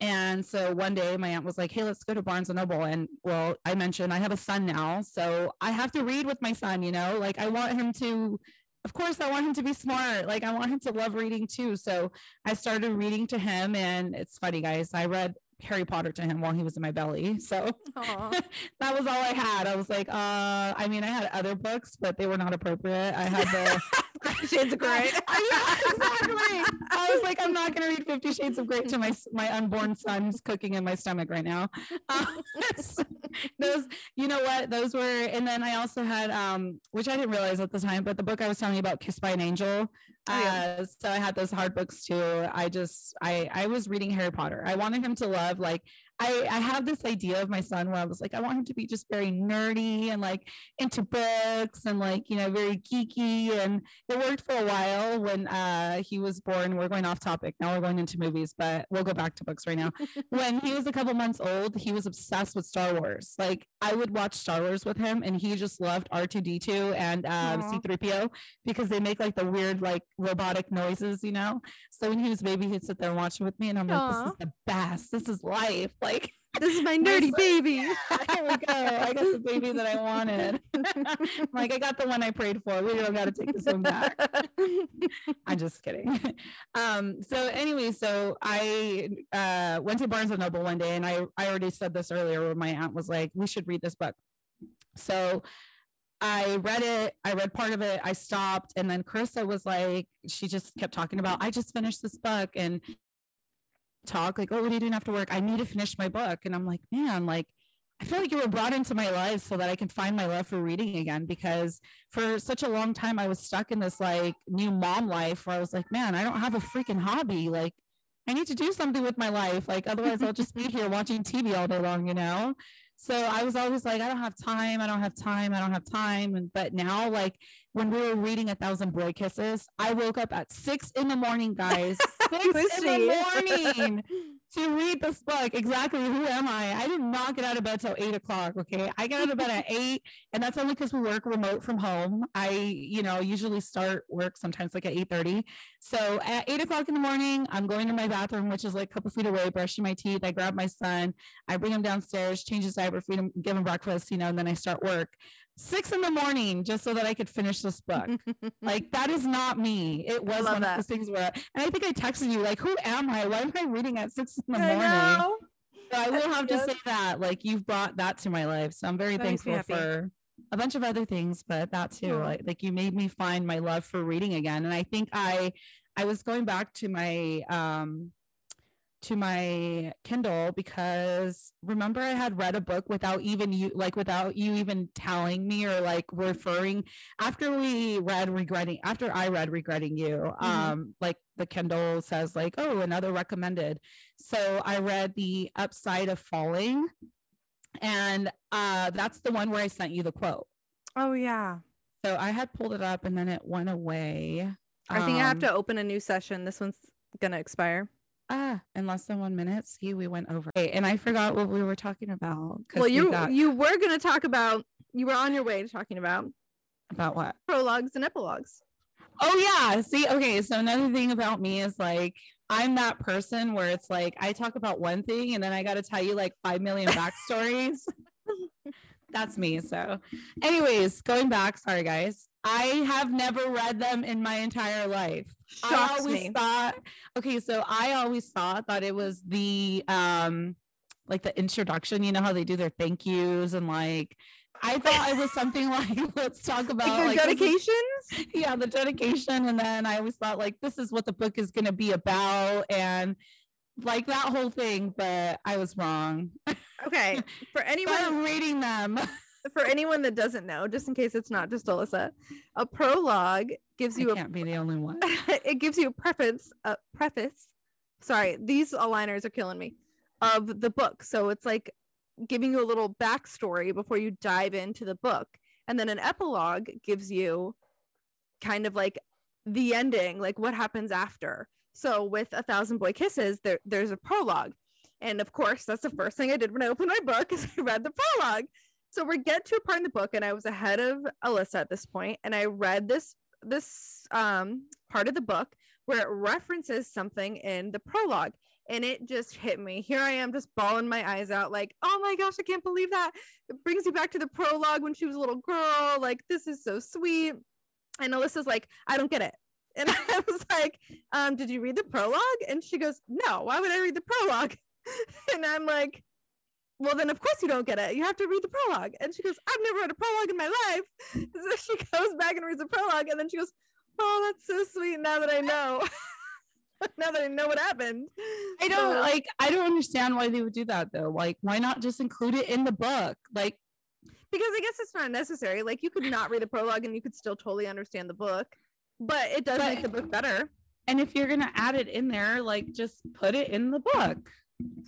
And so one day my aunt was like, Hey, let's go to Barnes and Noble. And well, I mentioned I have a son now. So I have to read with my son, you know, like I want him to, of course, I want him to be smart. Like I want him to love reading too. So I started reading to him. And it's funny, guys. I read Harry Potter to him while he was in my belly. So that was all I had. I was like, uh, I mean, I had other books, but they were not appropriate. I had the Shades of Grey. I, exactly. I was like, I'm not going to read Fifty Shades of Grey to my my unborn son's cooking in my stomach right now. Um, those, you know what? Those were, and then I also had, um, which I didn't realize at the time, but the book I was telling you about, Kissed by an Angel. Oh, yeah. uh, so I had those hard books too. I just, I, I was reading Harry Potter. I wanted him to love like I, I have this idea of my son where I was like, I want him to be just very nerdy and like into books and like, you know, very geeky. And it worked for a while when uh, he was born. We're going off topic. Now we're going into movies, but we'll go back to books right now. when he was a couple months old, he was obsessed with Star Wars. Like I would watch Star Wars with him and he just loved R2D2 and um, C3PO because they make like the weird, like robotic noises, you know? So when he was baby, he'd sit there and watch it with me. And I'm like, this is the best. This is life. Like, this is my nerdy baby. Yeah, here we go. I got the baby that I wanted. like I got the one I prayed for. We don't got to take this one back. I'm just kidding. Um, so anyway, so I uh, went to Barnes and Noble one day, and I I already said this earlier, where my aunt was like, "We should read this book." So I read it, I read part of it, I stopped, and then Carissa was like, she just kept talking about, I just finished this book and talk like, oh, what are you doing after work? I need to finish my book. And I'm like, man, like, I feel like you were brought into my life so that I can find my love for reading again because for such a long time I was stuck in this like new mom life where I was like, man, I don't have a freaking hobby. Like, I need to do something with my life. Like, otherwise, I'll just be here watching TV all day long, you know? So I was always like, I don't have time. I don't have time. I don't have time. And but now, like when we were reading A Thousand Boy Kisses, I woke up at six in the morning, guys. Six in the morning to read this book. Exactly who am I? I did not get out of bed till eight o'clock. Okay. I get out of bed at eight, and that's only because we work remote from home. I, you know, usually start work sometimes like at 8:30. So at eight o'clock in the morning, I'm going to my bathroom, which is like a couple feet away, brushing my teeth. I grab my son, I bring him downstairs, change his diaper, feed him, give him breakfast, you know, and then I start work six in the morning just so that I could finish this book. like that is not me. It was one that. of those things where, and I think I texted you like, "Who am I? Why am I reading at six in the I morning?" Know. So I will have to say that, like, you've brought that to my life. So I'm very that thankful for a bunch of other things, but that too, like, like you made me find my love for reading again. And I think I, I was going back to my um to my Kindle because remember I had read a book without even you like without you even telling me or like referring after we read regretting after I read regretting you mm-hmm. um like the Kindle says like oh another recommended. So I read the upside of falling and uh that's the one where I sent you the quote. Oh yeah. So I had pulled it up and then it went away. I think um, I have to um, open a new session. This one's gonna expire ah, in less than one minute. See, we went over. And I forgot what we were talking about. Well, you we got... you were going to talk about. You were on your way to talking about about what prologues and epilogues. Oh yeah. See, okay. So another thing about me is like I'm that person where it's like I talk about one thing and then I got to tell you like five million backstories. That's me. So, anyways, going back, sorry guys. I have never read them in my entire life. Shocks I always me. thought okay, so I always thought that it was the um like the introduction, you know how they do their thank yous and like I thought it was something like let's talk about like, like dedications. Is, yeah, the dedication. And then I always thought like this is what the book is gonna be about and like that whole thing, but I was wrong. Okay. For anyone reading them. For anyone that doesn't know, just in case it's not just Alyssa, a prologue gives you I can't a, be the only one. it gives you a preface, a preface. Sorry, these aligners are killing me. Of the book, so it's like giving you a little backstory before you dive into the book, and then an epilogue gives you kind of like the ending, like what happens after. So with a thousand boy kisses, there there's a prologue, and of course that's the first thing I did when I opened my book is I read the prologue so we get to a part in the book and i was ahead of alyssa at this point and i read this this um part of the book where it references something in the prologue and it just hit me. Here i am just bawling my eyes out like oh my gosh i can't believe that. It brings you back to the prologue when she was a little girl like this is so sweet. And alyssa's like i don't get it. And i was like um did you read the prologue? And she goes no why would i read the prologue? And i'm like well then of course you don't get it. You have to read the prologue. And she goes i've never read a prologue in my life. So she goes back and reads the prologue and then she goes oh that's so sweet now that i know. Now that i know what happened. I don't so, like i don't understand why they would do that though. Like why not just include it in the book? Like because i guess it's not necessary. Like you could not read the prologue and you could still totally understand the book but it does but, make the book better. And if you're gonna add it in there like just put it in the book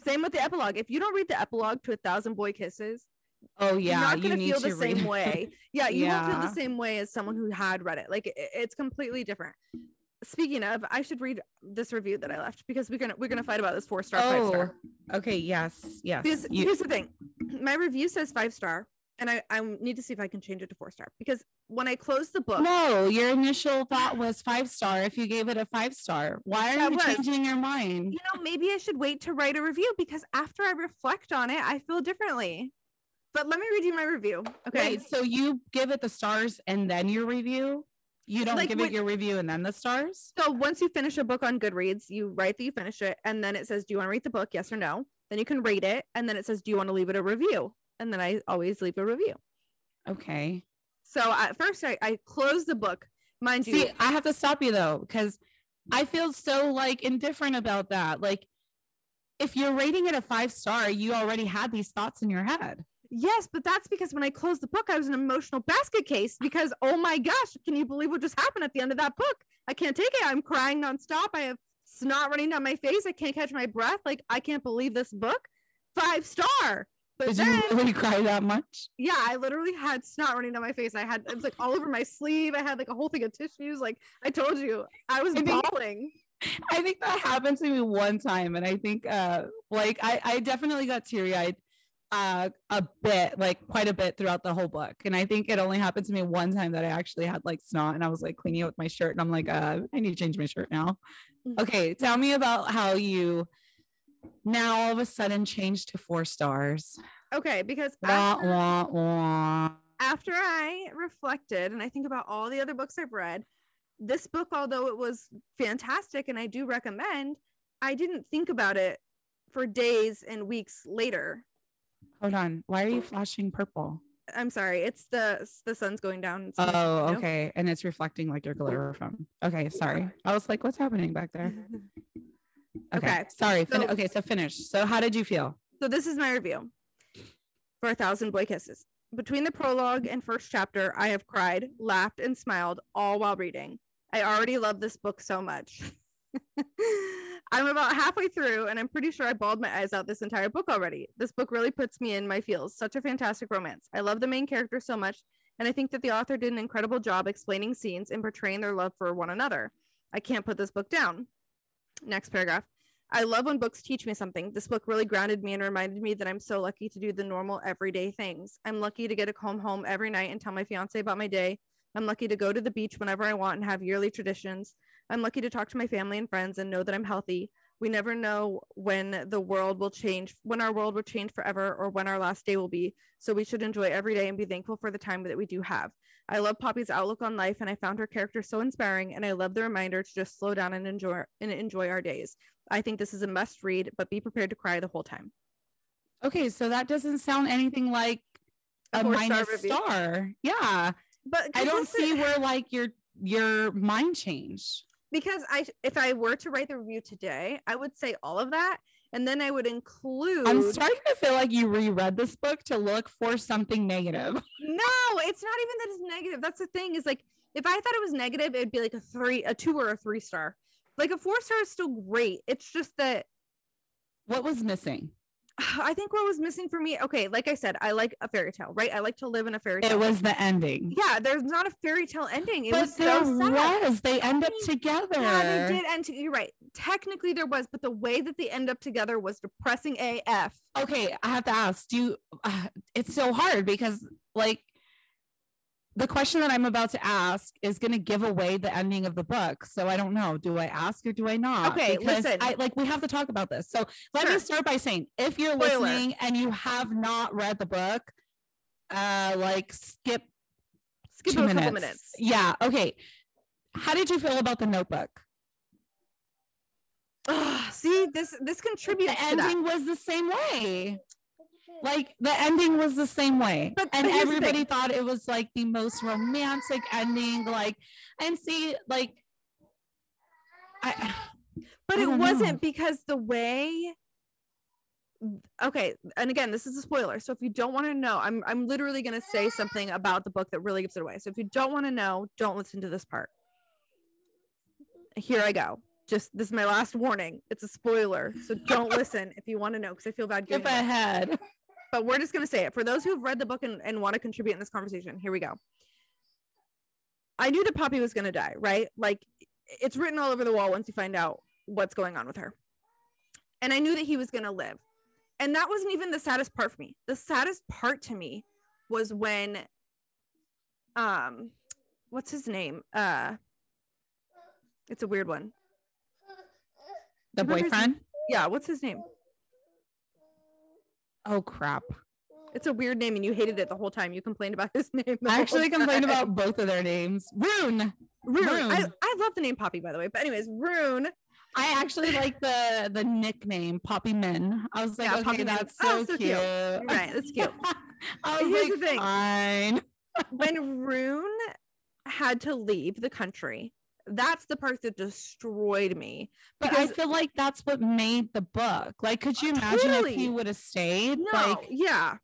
Same with the epilogue. If you don't read the epilogue to a thousand boy kisses, Oh yeah, you're not you gonna need feel the same way. Yeah, you won't feel the same way as someone who had read it. Like it, it's completely different. Speaking of, I should read this review that I left because we're gonna we're gonna fight about this four star, five Oh, star. okay. Yes, yes. Because You- here's the thing, my review says five star, and I I need to see if I can change it to four star because when I closed the book, no, your initial thought was five star. If you gave it a five star, why are you was- changing your mind? you know, maybe I should wait to write a review because after I reflect on it, I feel differently. But let me read you my review. Okay. Wait, so you give it the stars and then your review? You don't Like give when- it your review and then the stars? So once you finish a book on Goodreads, you write that you finish it, and then it says, "Do you want to read the book? Yes or no?" Then you can rate it, and then it says, "Do you want to leave it a review?" And then I always leave a review. Okay. So at first, I, I closed the book, mind you. I have to stop you though, because I feel so like indifferent about that. Like, if you're rating it a five star, you already had these thoughts in your head. Yes, but that's because when I closed the book, I was an emotional basket case because oh my gosh, can you believe what just happened at the end of that book? I can't take it. I'm crying nonstop. I have snot running down my face. I can't catch my breath. Like I can't believe this book. Five star. But Did then, you really cry that much? yeah, I literally had snot running down my face. I had it was like all over my sleeve. I had like a whole thing of tissues. Like I told you, I was I think- bawling. I think that happened to me one time, and I think uh like I I definitely got teary eyed uh a bit like quite a bit throughout the whole book and i think it only happened to me one time that i actually had like snot and i was like cleaning it with my shirt and i'm like uh i need to change my shirt now Mhm. okay tell me about how you now all of a sudden changed to four stars. Okay, because wah, after- wah, wah. after I reflected and I think about all the other books I've read, this book, although it was fantastic and I do recommend, I didn't think about it for days and weeks later. hold on. Why are you flashing purple? I'm sorry, it's the the sun's going down. Oh okay. And it's reflecting like your glitter from okay sorry. I was like what's happening back there Okay. Okay, Sorry. Fin- okay. So finish. So how did you feel? So this is my review for a thousand boy kisses. Between the prologue and first chapter, I have cried, laughed, and smiled all while reading. I already love this book so much. I'm about halfway through, and I'm pretty sure I bawled my eyes out this entire book already. This book really puts me in my feels. Such a fantastic romance. I love the main character so much, and I think that the author did an incredible job explaining scenes and portraying their love for one another. I can't put this book down. Next paragraph. I love when books teach me something. This book really grounded me and reminded me that I'm so lucky to do the normal everyday things. I'm lucky to get a come home every night and tell my fiance about my day. I'm lucky to go to the beach whenever I want and have yearly traditions. I'm lucky to talk to my family and friends and know that I'm healthy. We never know when the world will change, when our world will change forever, or when our last day will be. So we should enjoy every day and be thankful for the time that we do have. I love Poppy's outlook on life, and I found her character so inspiring. And I love the reminder to just slow down and enjoy and enjoy our days. I think this is a must read, but be prepared to cry the whole time. Okay. So that doesn't sound anything like A a, minus star. Yeah. But I don't see where like your your mind changed. Because I if I were to write the review today, I would say all of that, and then I would include. I'm starting to feel like you reread this book to look for something negative. No, it's not even that it's negative. That's the thing is like if I thought it was negative, it'd be like a three, a two, or a three star. Like a four star is still great. It's just that What was missing? I think what was missing for me. Okay, like I said, I like a fairy tale, right? I like to live in a fairy tale. It was the ending. yeah. There's not a fairy tale ending. It but was there so sad. was. They end up together. Yeah, they did end. To, you're right. Technically, there was, but the way that they end up together was depressing AF. okay i have to ask do you uh, it's so hard because like the question that i'm about to ask is going to give away the ending of the book so i don't know do i ask or do i not Okay, because listen. i like we have to talk about this so let me start by saying if you're Spoiler. listening and you have not read the book uh like skip Skip two a minutes. couple minutes. yeah okay how did you feel about the notebook Ugh, see, this this contributes the ending was the same way like the ending was the same way But- and but here's the everybody thought it was like the most romantic ending like and see like i but I it wasn't know. because the way okay and again this is a spoiler so if you don't want to know i'm i'm literally going to say something about the book that really gives it away so if you don't want to know don't listen to this part here i go just this is my last warning. It's a spoiler, so don't listen if you want to know because I feel bad. Skip giving it. ahead. But we're just gonna say it for those who've read the book and, and want to contribute in this conversation. Here we go. I knew that Poppy was gonna die, right? Like it's written all over the wall once you find out what's going on with her. And I knew that he was gonna live. And that wasn't even the saddest part for me. The saddest part to me was when um what's his name? Uh it's a weird one. The boyfriend. Yeah, what's his name? Oh crap! It's a weird name and you hated it the whole time. You complained about his name. I actually complained about both of their names. Rune. Rune. I, Rune. I love the name Poppy, by the way. But anyways, Rune. I actually like the the nickname Poppymin. I was like, Yeah, okay, Poppy that's Oh, so, so cute. cute. Right, that's cute. I was Here's like, the thing. fine. when Rune had to leave the country, that's the part that destroyed me. But I feel like that's what made the book. Like, could you uh, imagine Totally. if he would have stayed? no, Like, yeah,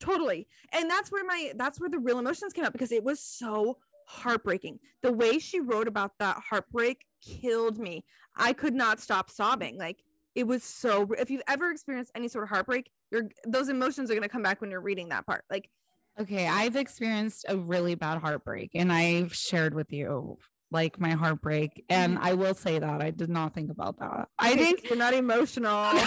totally. And that's where my that's where the real emotions came out because it was so heartbreaking. The way she wrote about that heartbreak killed me. I could not stop sobbing. Like it was so if you've ever experienced any sort of heartbreak, you're those emotions are going to come back when you're reading that part. Like okay, I've experienced a really bad heartbreak, and I've shared with you like my heartbreak. And mm-hmm. I will say that I did not think about that. I think you're not emotional.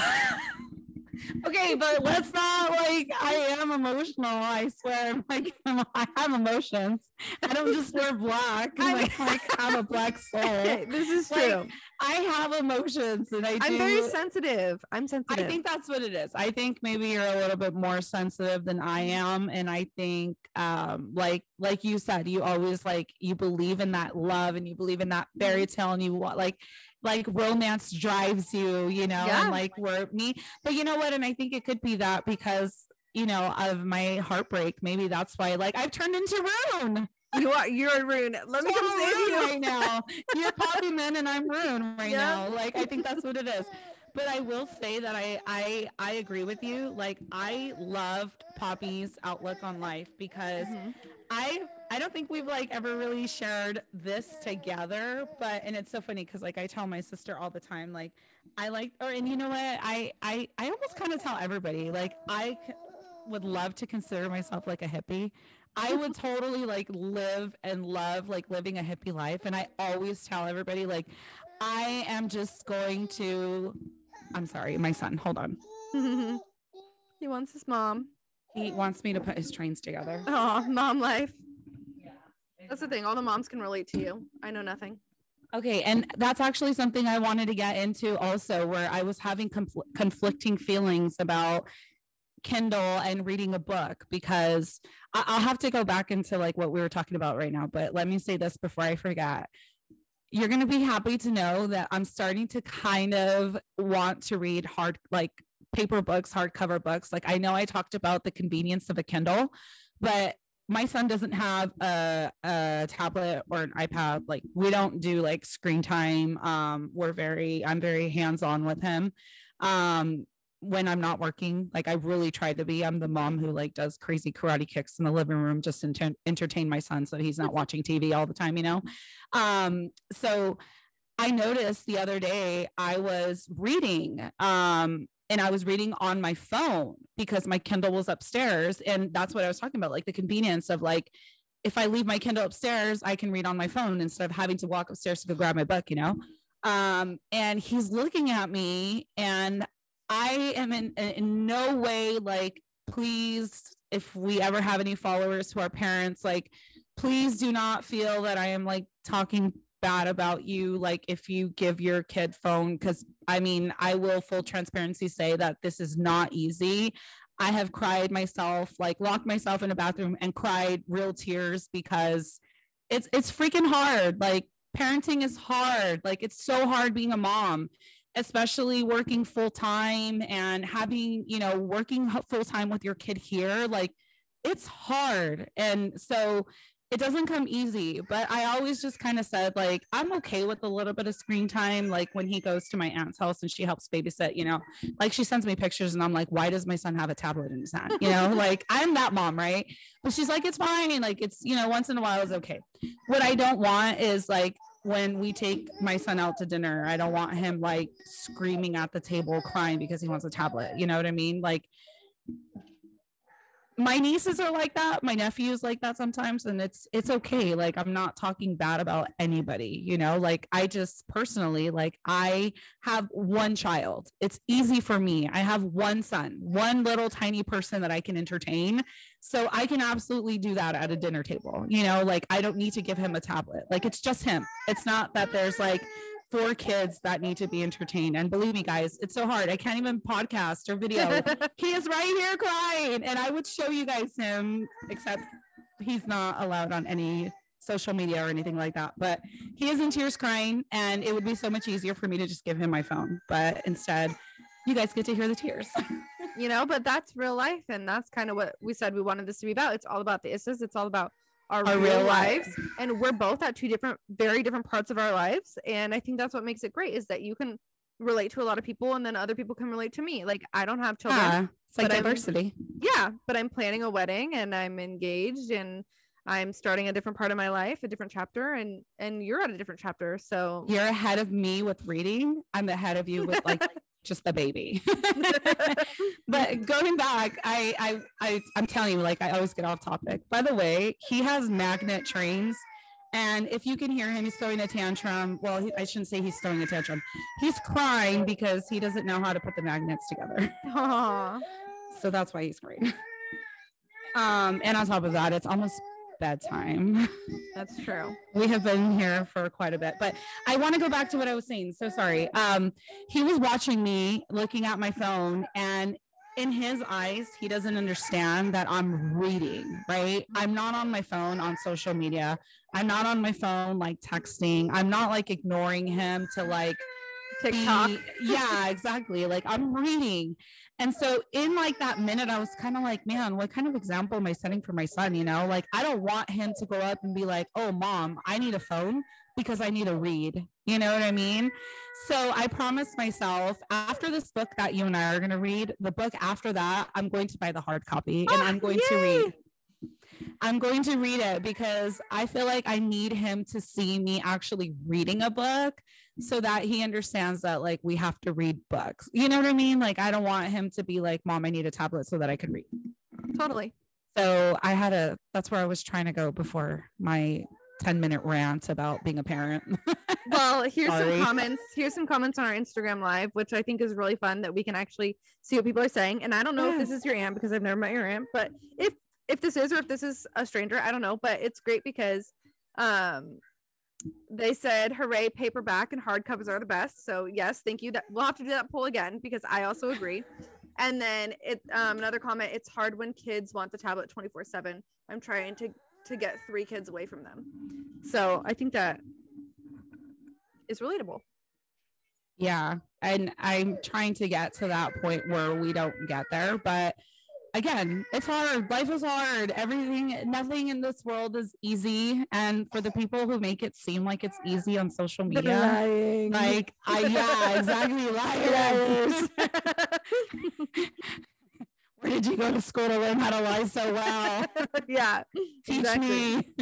okay, but let's not like I am emotional. I swear, I'm like I'm, I have emotions. I don't just wear black. I'm like, like have a black soul. this is Like, true. I have emotions, and I do. I'm very sensitive. I'm sensitive. I think that's what it is. I think maybe you're a little bit more sensitive than I am, and I think, um, like like you said, you always like you believe in that love, and you believe in that fairy tale, and you want like like romance drives you, you know, Yeah. and like where me. But you know what? And I think it could be that because you know of my heartbreak. Maybe that's why. Like I've turned into Rune. you are you're a rune. Let me So come save you. right now. You're Poppymin, and I'm Rune right Yeah. now. Like I think that's what it is but I will say that I I I agree with you. Like I loved Poppy's outlook on life because Mhm. I I don't think we've like ever really shared this together. But and it's so funny because like I tell my sister all the time, like I like or and you know what I I I almost kind of tell everybody like I c- would love to consider myself like a hippie. I would totally like live and love like living a hippie life. And I always tell everybody like I am just going to I'm sorry, my son, hold on. he wants his mom. He wants me to put his trains together. Oh, mom life. That's the thing. All the moms can relate to you. I know nothing. Okay, and that's actually something I wanted to get into also, where I was having confl- conflicting feelings about Kindle and reading a book because I- I'll have to go back into like what we were talking about right now. But let me say this before I forget. You're going to be happy to know that I'm starting to kind of want to read hard, like paper books, hardcover books. Like I know I talked about the convenience of a Kindle, but my son doesn't have a, a tablet or an iPad. Like we don't do like screen time. Um, we're very, I'm very hands-on with him. Um, when I'm not working, like I really try to be. I'm the mom who like does crazy karate kicks in the living room just to enter- entertain my son so he's not watching TV all the time, you know? Um, so I noticed the other day I was reading um and I was reading on my phone because my Kindle was upstairs and that's what I was talking about like the convenience of like if I leave my Kindle upstairs I can read on my phone instead of having to walk upstairs to go grab my book you know? Um and he's looking at me and I am in in no way like please if we ever have any followers who are parents like please do not feel that I am like talking bad about you like if you give your kid phone because i mean i will full transparency say that this is not easy. I have cried myself like locked myself in a bathroom and cried real tears because it's it's freaking hard. Like parenting is hard. Like it's so hard being a mom especially working full time and having you know working full time with your kid here. Like it's hard. And so it doesn't come easy but i always just kind of said like i'm okay with a little bit of screen time like when he goes to my aunt's house and she helps babysit you know like she sends me pictures and i'm like why does my son have a tablet in his hand you know like i'm that mom right but she's like it's fine like it's you know once in a while is okay what i don't want is like when we take my son out to dinner, I don't want him like screaming at the table crying because he wants a tablet. You know what I mean? Like my nieces are like that my nephews like that sometimes and it's it's okay like i'm not talking bad about anybody you know like i just personally like i have one child. It's easy for me. I have one son one little tiny person that i can entertain. So i can absolutely do that at a dinner table you know like i don't need to give him a tablet. Like it's just him. It's not that there's like four kids that need to be entertained. And believe me, guys, it's so hard. I can't even podcast or video. he is right here crying. And I would show you guys him, except he's not allowed on any social media or anything like that. But he is in tears crying. And it would be so much easier for me to just give him my phone. But instead, you guys get to hear the tears. you know, but that's real life. And that's kind of what we said we wanted this to be about. It's all about the Issas. It's all about our, our real, lives and we're both at two different very different parts of our lives and i think that's what makes it great is that you can relate to a lot of people and then other people can relate to me. Like i don't have children yeah, it's like diversity I'm, yeah but i'm planning a wedding and i'm engaged and i'm starting a different part of my life a different chapter and and you're at a different chapter so you're ahead of me with reading. I'm ahead of you with like just the baby. but going back, I, I, I, I'm telling you, like I always get off topic. By the way, he has magnet trains. And if you can hear him, he's throwing a tantrum. Well, he, I shouldn't say he's throwing a tantrum. He's crying because he doesn't know how to put the magnets together. Aww. So that's why he's crying. Um, and on top of that, it's almost bedtime. That's true. we have been here for quite a bit, but I want to go back to what I was saying. So sorry. Um, he was watching me looking at my phone and in his eyes, he doesn't understand that I'm reading, right? I'm not on my phone on social media. I'm not on my phone like texting. I'm not like ignoring him to like TikTok. Be, yeah, exactly. Like I'm reading. And so in like that minute, I was kind of like, man, what kind of example am I setting for my son? You know, like I don't want him to go up and be like, oh, mom, I need a phone because I need to read. You know what I mean? So I promised myself after this book that you and I are going to read, the book after that, I'm going to buy the hard copy and ah, I'm going to read. I'm going to read it because I feel like I need him to see me actually reading a book so that he understands that like we have to read books. You know what I mean? Like I don't want him to be like, "Mom, I need a tablet so that I can read." Totally. So I had a that's where I was trying to go before my 10 minute rant about being a parent. well, here's Sorry. some comments. Here's some comments on our Instagram live, which I think is really fun that we can actually see what people are saying. And I don't know yes. if this is your aunt because I've never met your aunt, but if if this is or if this is a stranger, I don't know, but it's great because um they said hooray paperback and hardcovers are the best. So yes thank you. That we'll have to do that poll again because i also agree. And then it um, another comment it's hard when kids want the tablet 24 7 i'm trying to to get three kids away from them. So i think that is relatable. Yeah and i'm trying to get to that point where we don't get there but again, it's hard. Life is hard. Everything, nothing in this world is easy. And for the people who make it seem like it's easy on social media, lying. like, I, yeah, exactly, liars. Where did you go to school to learn how to lie so well? yeah, teach me.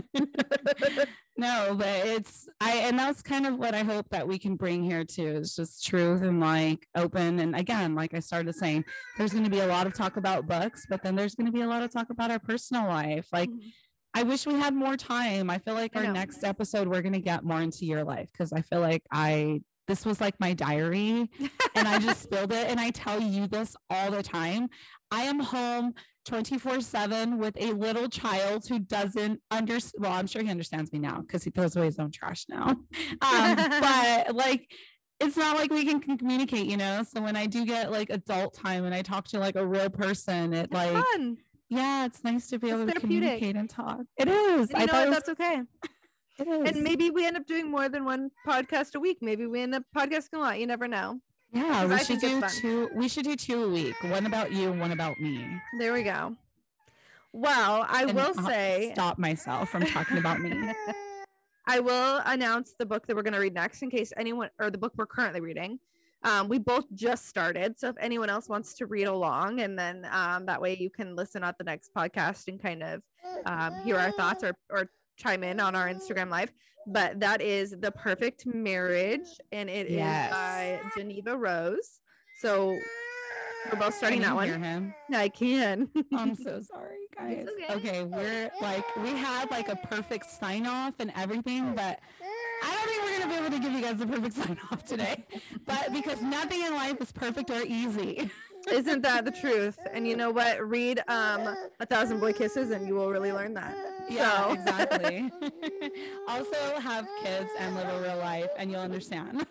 No, but it's I, and that's kind of what I hope that we can bring here too. Is just truth and like open. And again, like I started saying, there's going to be a lot of talk about books, but then there's going to be a lot of talk about our personal life. Like. Mm-hmm. I wish we had more time. I feel like our next episode we're going to get more into your life because I feel like I this was like my diary and I just spilled it. And I tell you this all the time. I am home 24 7 with a little child who doesn't understand. Well, I'm sure he understands me now because he throws away his own trash now. Um, but like, it's not like we can, can, communicate, you know? So when I do get like adult time and I talk to like a real person, it it's like, fun. yeah, it's nice to be it's able to communicate and talk. It is. I know was, that's okay. It is. And maybe we end up doing more than one podcast a week. Maybe we end up podcasting a lot. You never know. Yeah, we I should do two. We should do two a week. One about you, one about me. There we go. Well, I and will I'll say stop myself from talking about me. I will announce the book that we're going to read next in case anyone or the book we're currently reading. Um, we both just started. So if anyone else wants to read along, and then um, that way you can listen at the next podcast and kind of um, hear our thoughts or, or chime in on our Instagram live. But that is The Perfect Marriage, and it is Yes. by Jeneva Rose. So we're both starting that one. hear him? I can. I'm so sorry, guys. okay. Okay. we're like we had like a perfect sign off and everything, but I don't think we're gonna be able to give you guys the perfect sign off today. But because nothing in life is perfect or easy. Isn't that the truth? And you know what? Read um A Thousand Boy Kisses, and you will really learn that. Yeah, So- exactly. also have kids and live a real life and you'll understand.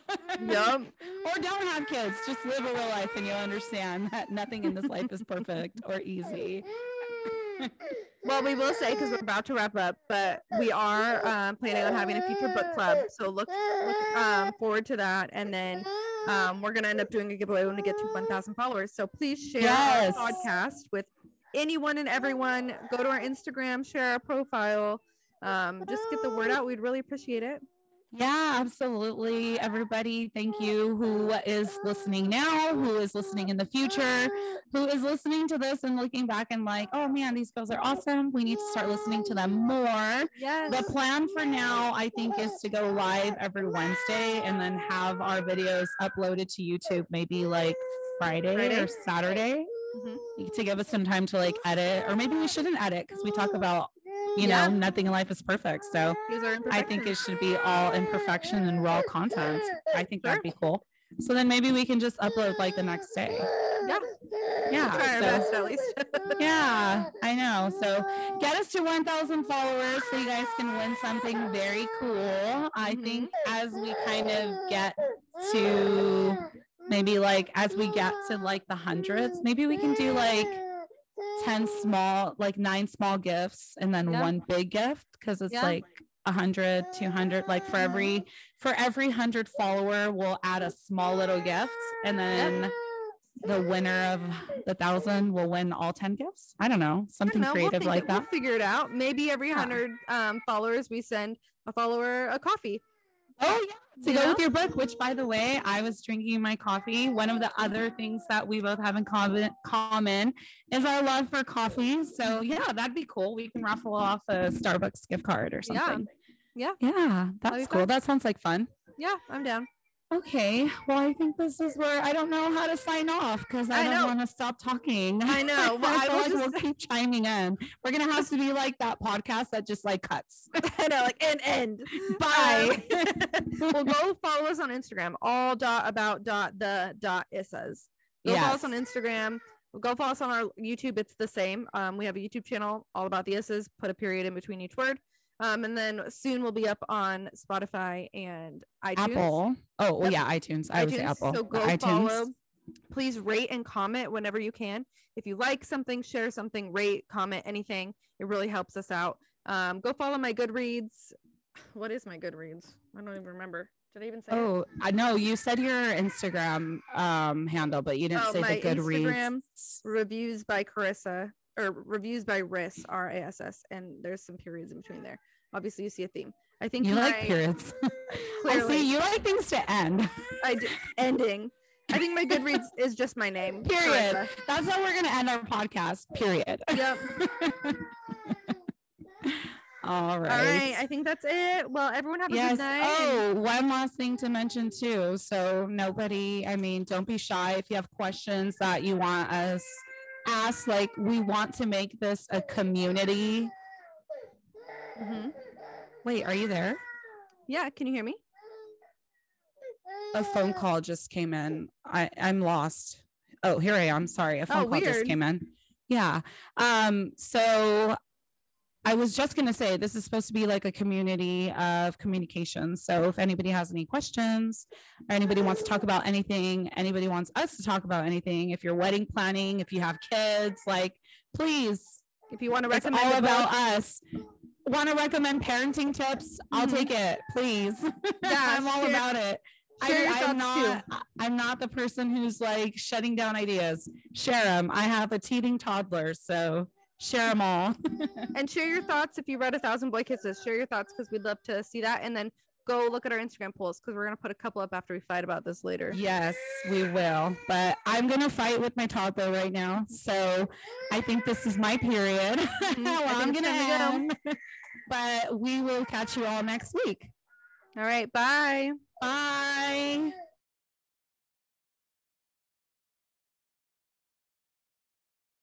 Yup. or don't have kids, just live a real life and you'll understand that nothing in this life is perfect or easy. Well, we will say because we're about to wrap up, but we are um, planning on having a future book club. So look, look um, forward to that. And then um, we're going to end up doing a giveaway when we get to 1,000 followers. So please share Yes. our podcast with anyone and everyone. Go to our Instagram, share our profile. Um, just get the word out. We'd really appreciate it. Yeah, absolutely. Everybody, thank you who is listening now, who is listening in the future, who is listening to this and looking back and like, oh man, these girls are awesome. We need to start listening to them more. Yes. The plan for now, I think, is to go live every Wednesday and then have our videos uploaded to YouTube maybe like Friday, Friday. or Saturday Mhm. to give us some time to like edit. Or maybe we shouldn't edit because we talk about, you Yeah. know, nothing in life is perfect. So I think it should be all imperfection and raw content. I think that'd be cool. So then maybe we can just upload like the next day. Yeah. Yeah. Try our so- best at least. yeah, I know. So get us to 1,000 followers so you guys can win something very cool. I Mhm. think as we kind of get to maybe like as we get to like the hundreds, maybe we can do like 10 small, like nine small gifts and then Yeah. one big gift because it's Yeah. like a hundred, two hundred, like for every for every hundred follower, we'll add a small little gift and then the winner of the thousand will win all 10 gifts. I don't know, I don't something know. We'll creative like that. We'll figure it out. Maybe every Yeah. hundred um, followers, we send a follower a coffee. Oh yeah, to go with your book. Which, by the way, I was drinking my coffee. One of the other things that we both have in common, common is our love for coffee. So yeah, that'd be cool. We can raffle off a Starbucks gift card or something. Yeah. Yeah, be that's fun. cool. That sounds like fun. Yeah, I'm down. Okay. Well, I think this is where I don't know how to sign off because I, I don't want to stop talking. I know. Well, I feel will like just- we'll keep chiming in. We're gonna have to be like that podcast that just like cuts. I know, like an end. Bye. Um, well, go follow us on Instagram. All dot about dot the dot issas. Go follow us on Instagram. Go follow us on our YouTube. It's the same. Um, we have a YouTube channel all about the issas. Put a period in between each word. Um, and then soon we'll be up on Spotify and iTunes. Apple. Oh, well, yeah, iTunes. I would say iTunes, Apple. So go iTunes. follow. Please rate and comment whenever you can. If you like something, share something, rate, comment, anything. It really helps us out. Um, go follow my Goodreads. What is my Goodreads? I don't even remember. Did I even say? it? Oh, I know you said your Instagram um handle, but you didn't Oh, say the Goodreads. Instagram reviews by Carissa or reviews by Riss R A S S, and there's some periods in between there. Obviously, you see a theme. I think You like periods. I see. You like things to end. I d- ending. I think my Goodreads is just my name. Period. That's how we're gonna end our podcast. Period. Yep. All right. All right. I think that's it. Well, everyone have a Yes. good night. Oh, one last thing to mention too. So nobody, I mean, don't be shy if you have questions that you want us asked. Like we want to make this a community. Mhm. Wait, are you there? Yeah. Can you hear me? A phone call just came in. I, I'm lost. Oh, here I am. Sorry. A phone Oh, call just came in. Yeah. Um, so I was just gonna say this is supposed to be like a community of communication. So if anybody has any questions or anybody wants to talk about anything, anybody wants us to talk about anything, if you're wedding planning, if you have kids, like please If you want to it's recommend all about us. Want to recommend parenting tips? I'll Mhm. take it, please. Yeah, I'm all share- about it. I, am thoughts, too. not—I'm not the person who's like shutting down ideas. Share them. I have a teething toddler, so share them all. and share your thoughts if you read a thousand boy kisses. Share your thoughts because we'd love to see that. And then go look at our Instagram polls because we're gonna put a couple up after we fight about this later. Yes, we will. But I'm gonna fight with my toddler right now. So I think this is my period. Mm, well, I'm gonna time end. but we will catch you all next week. All right, bye. Bye.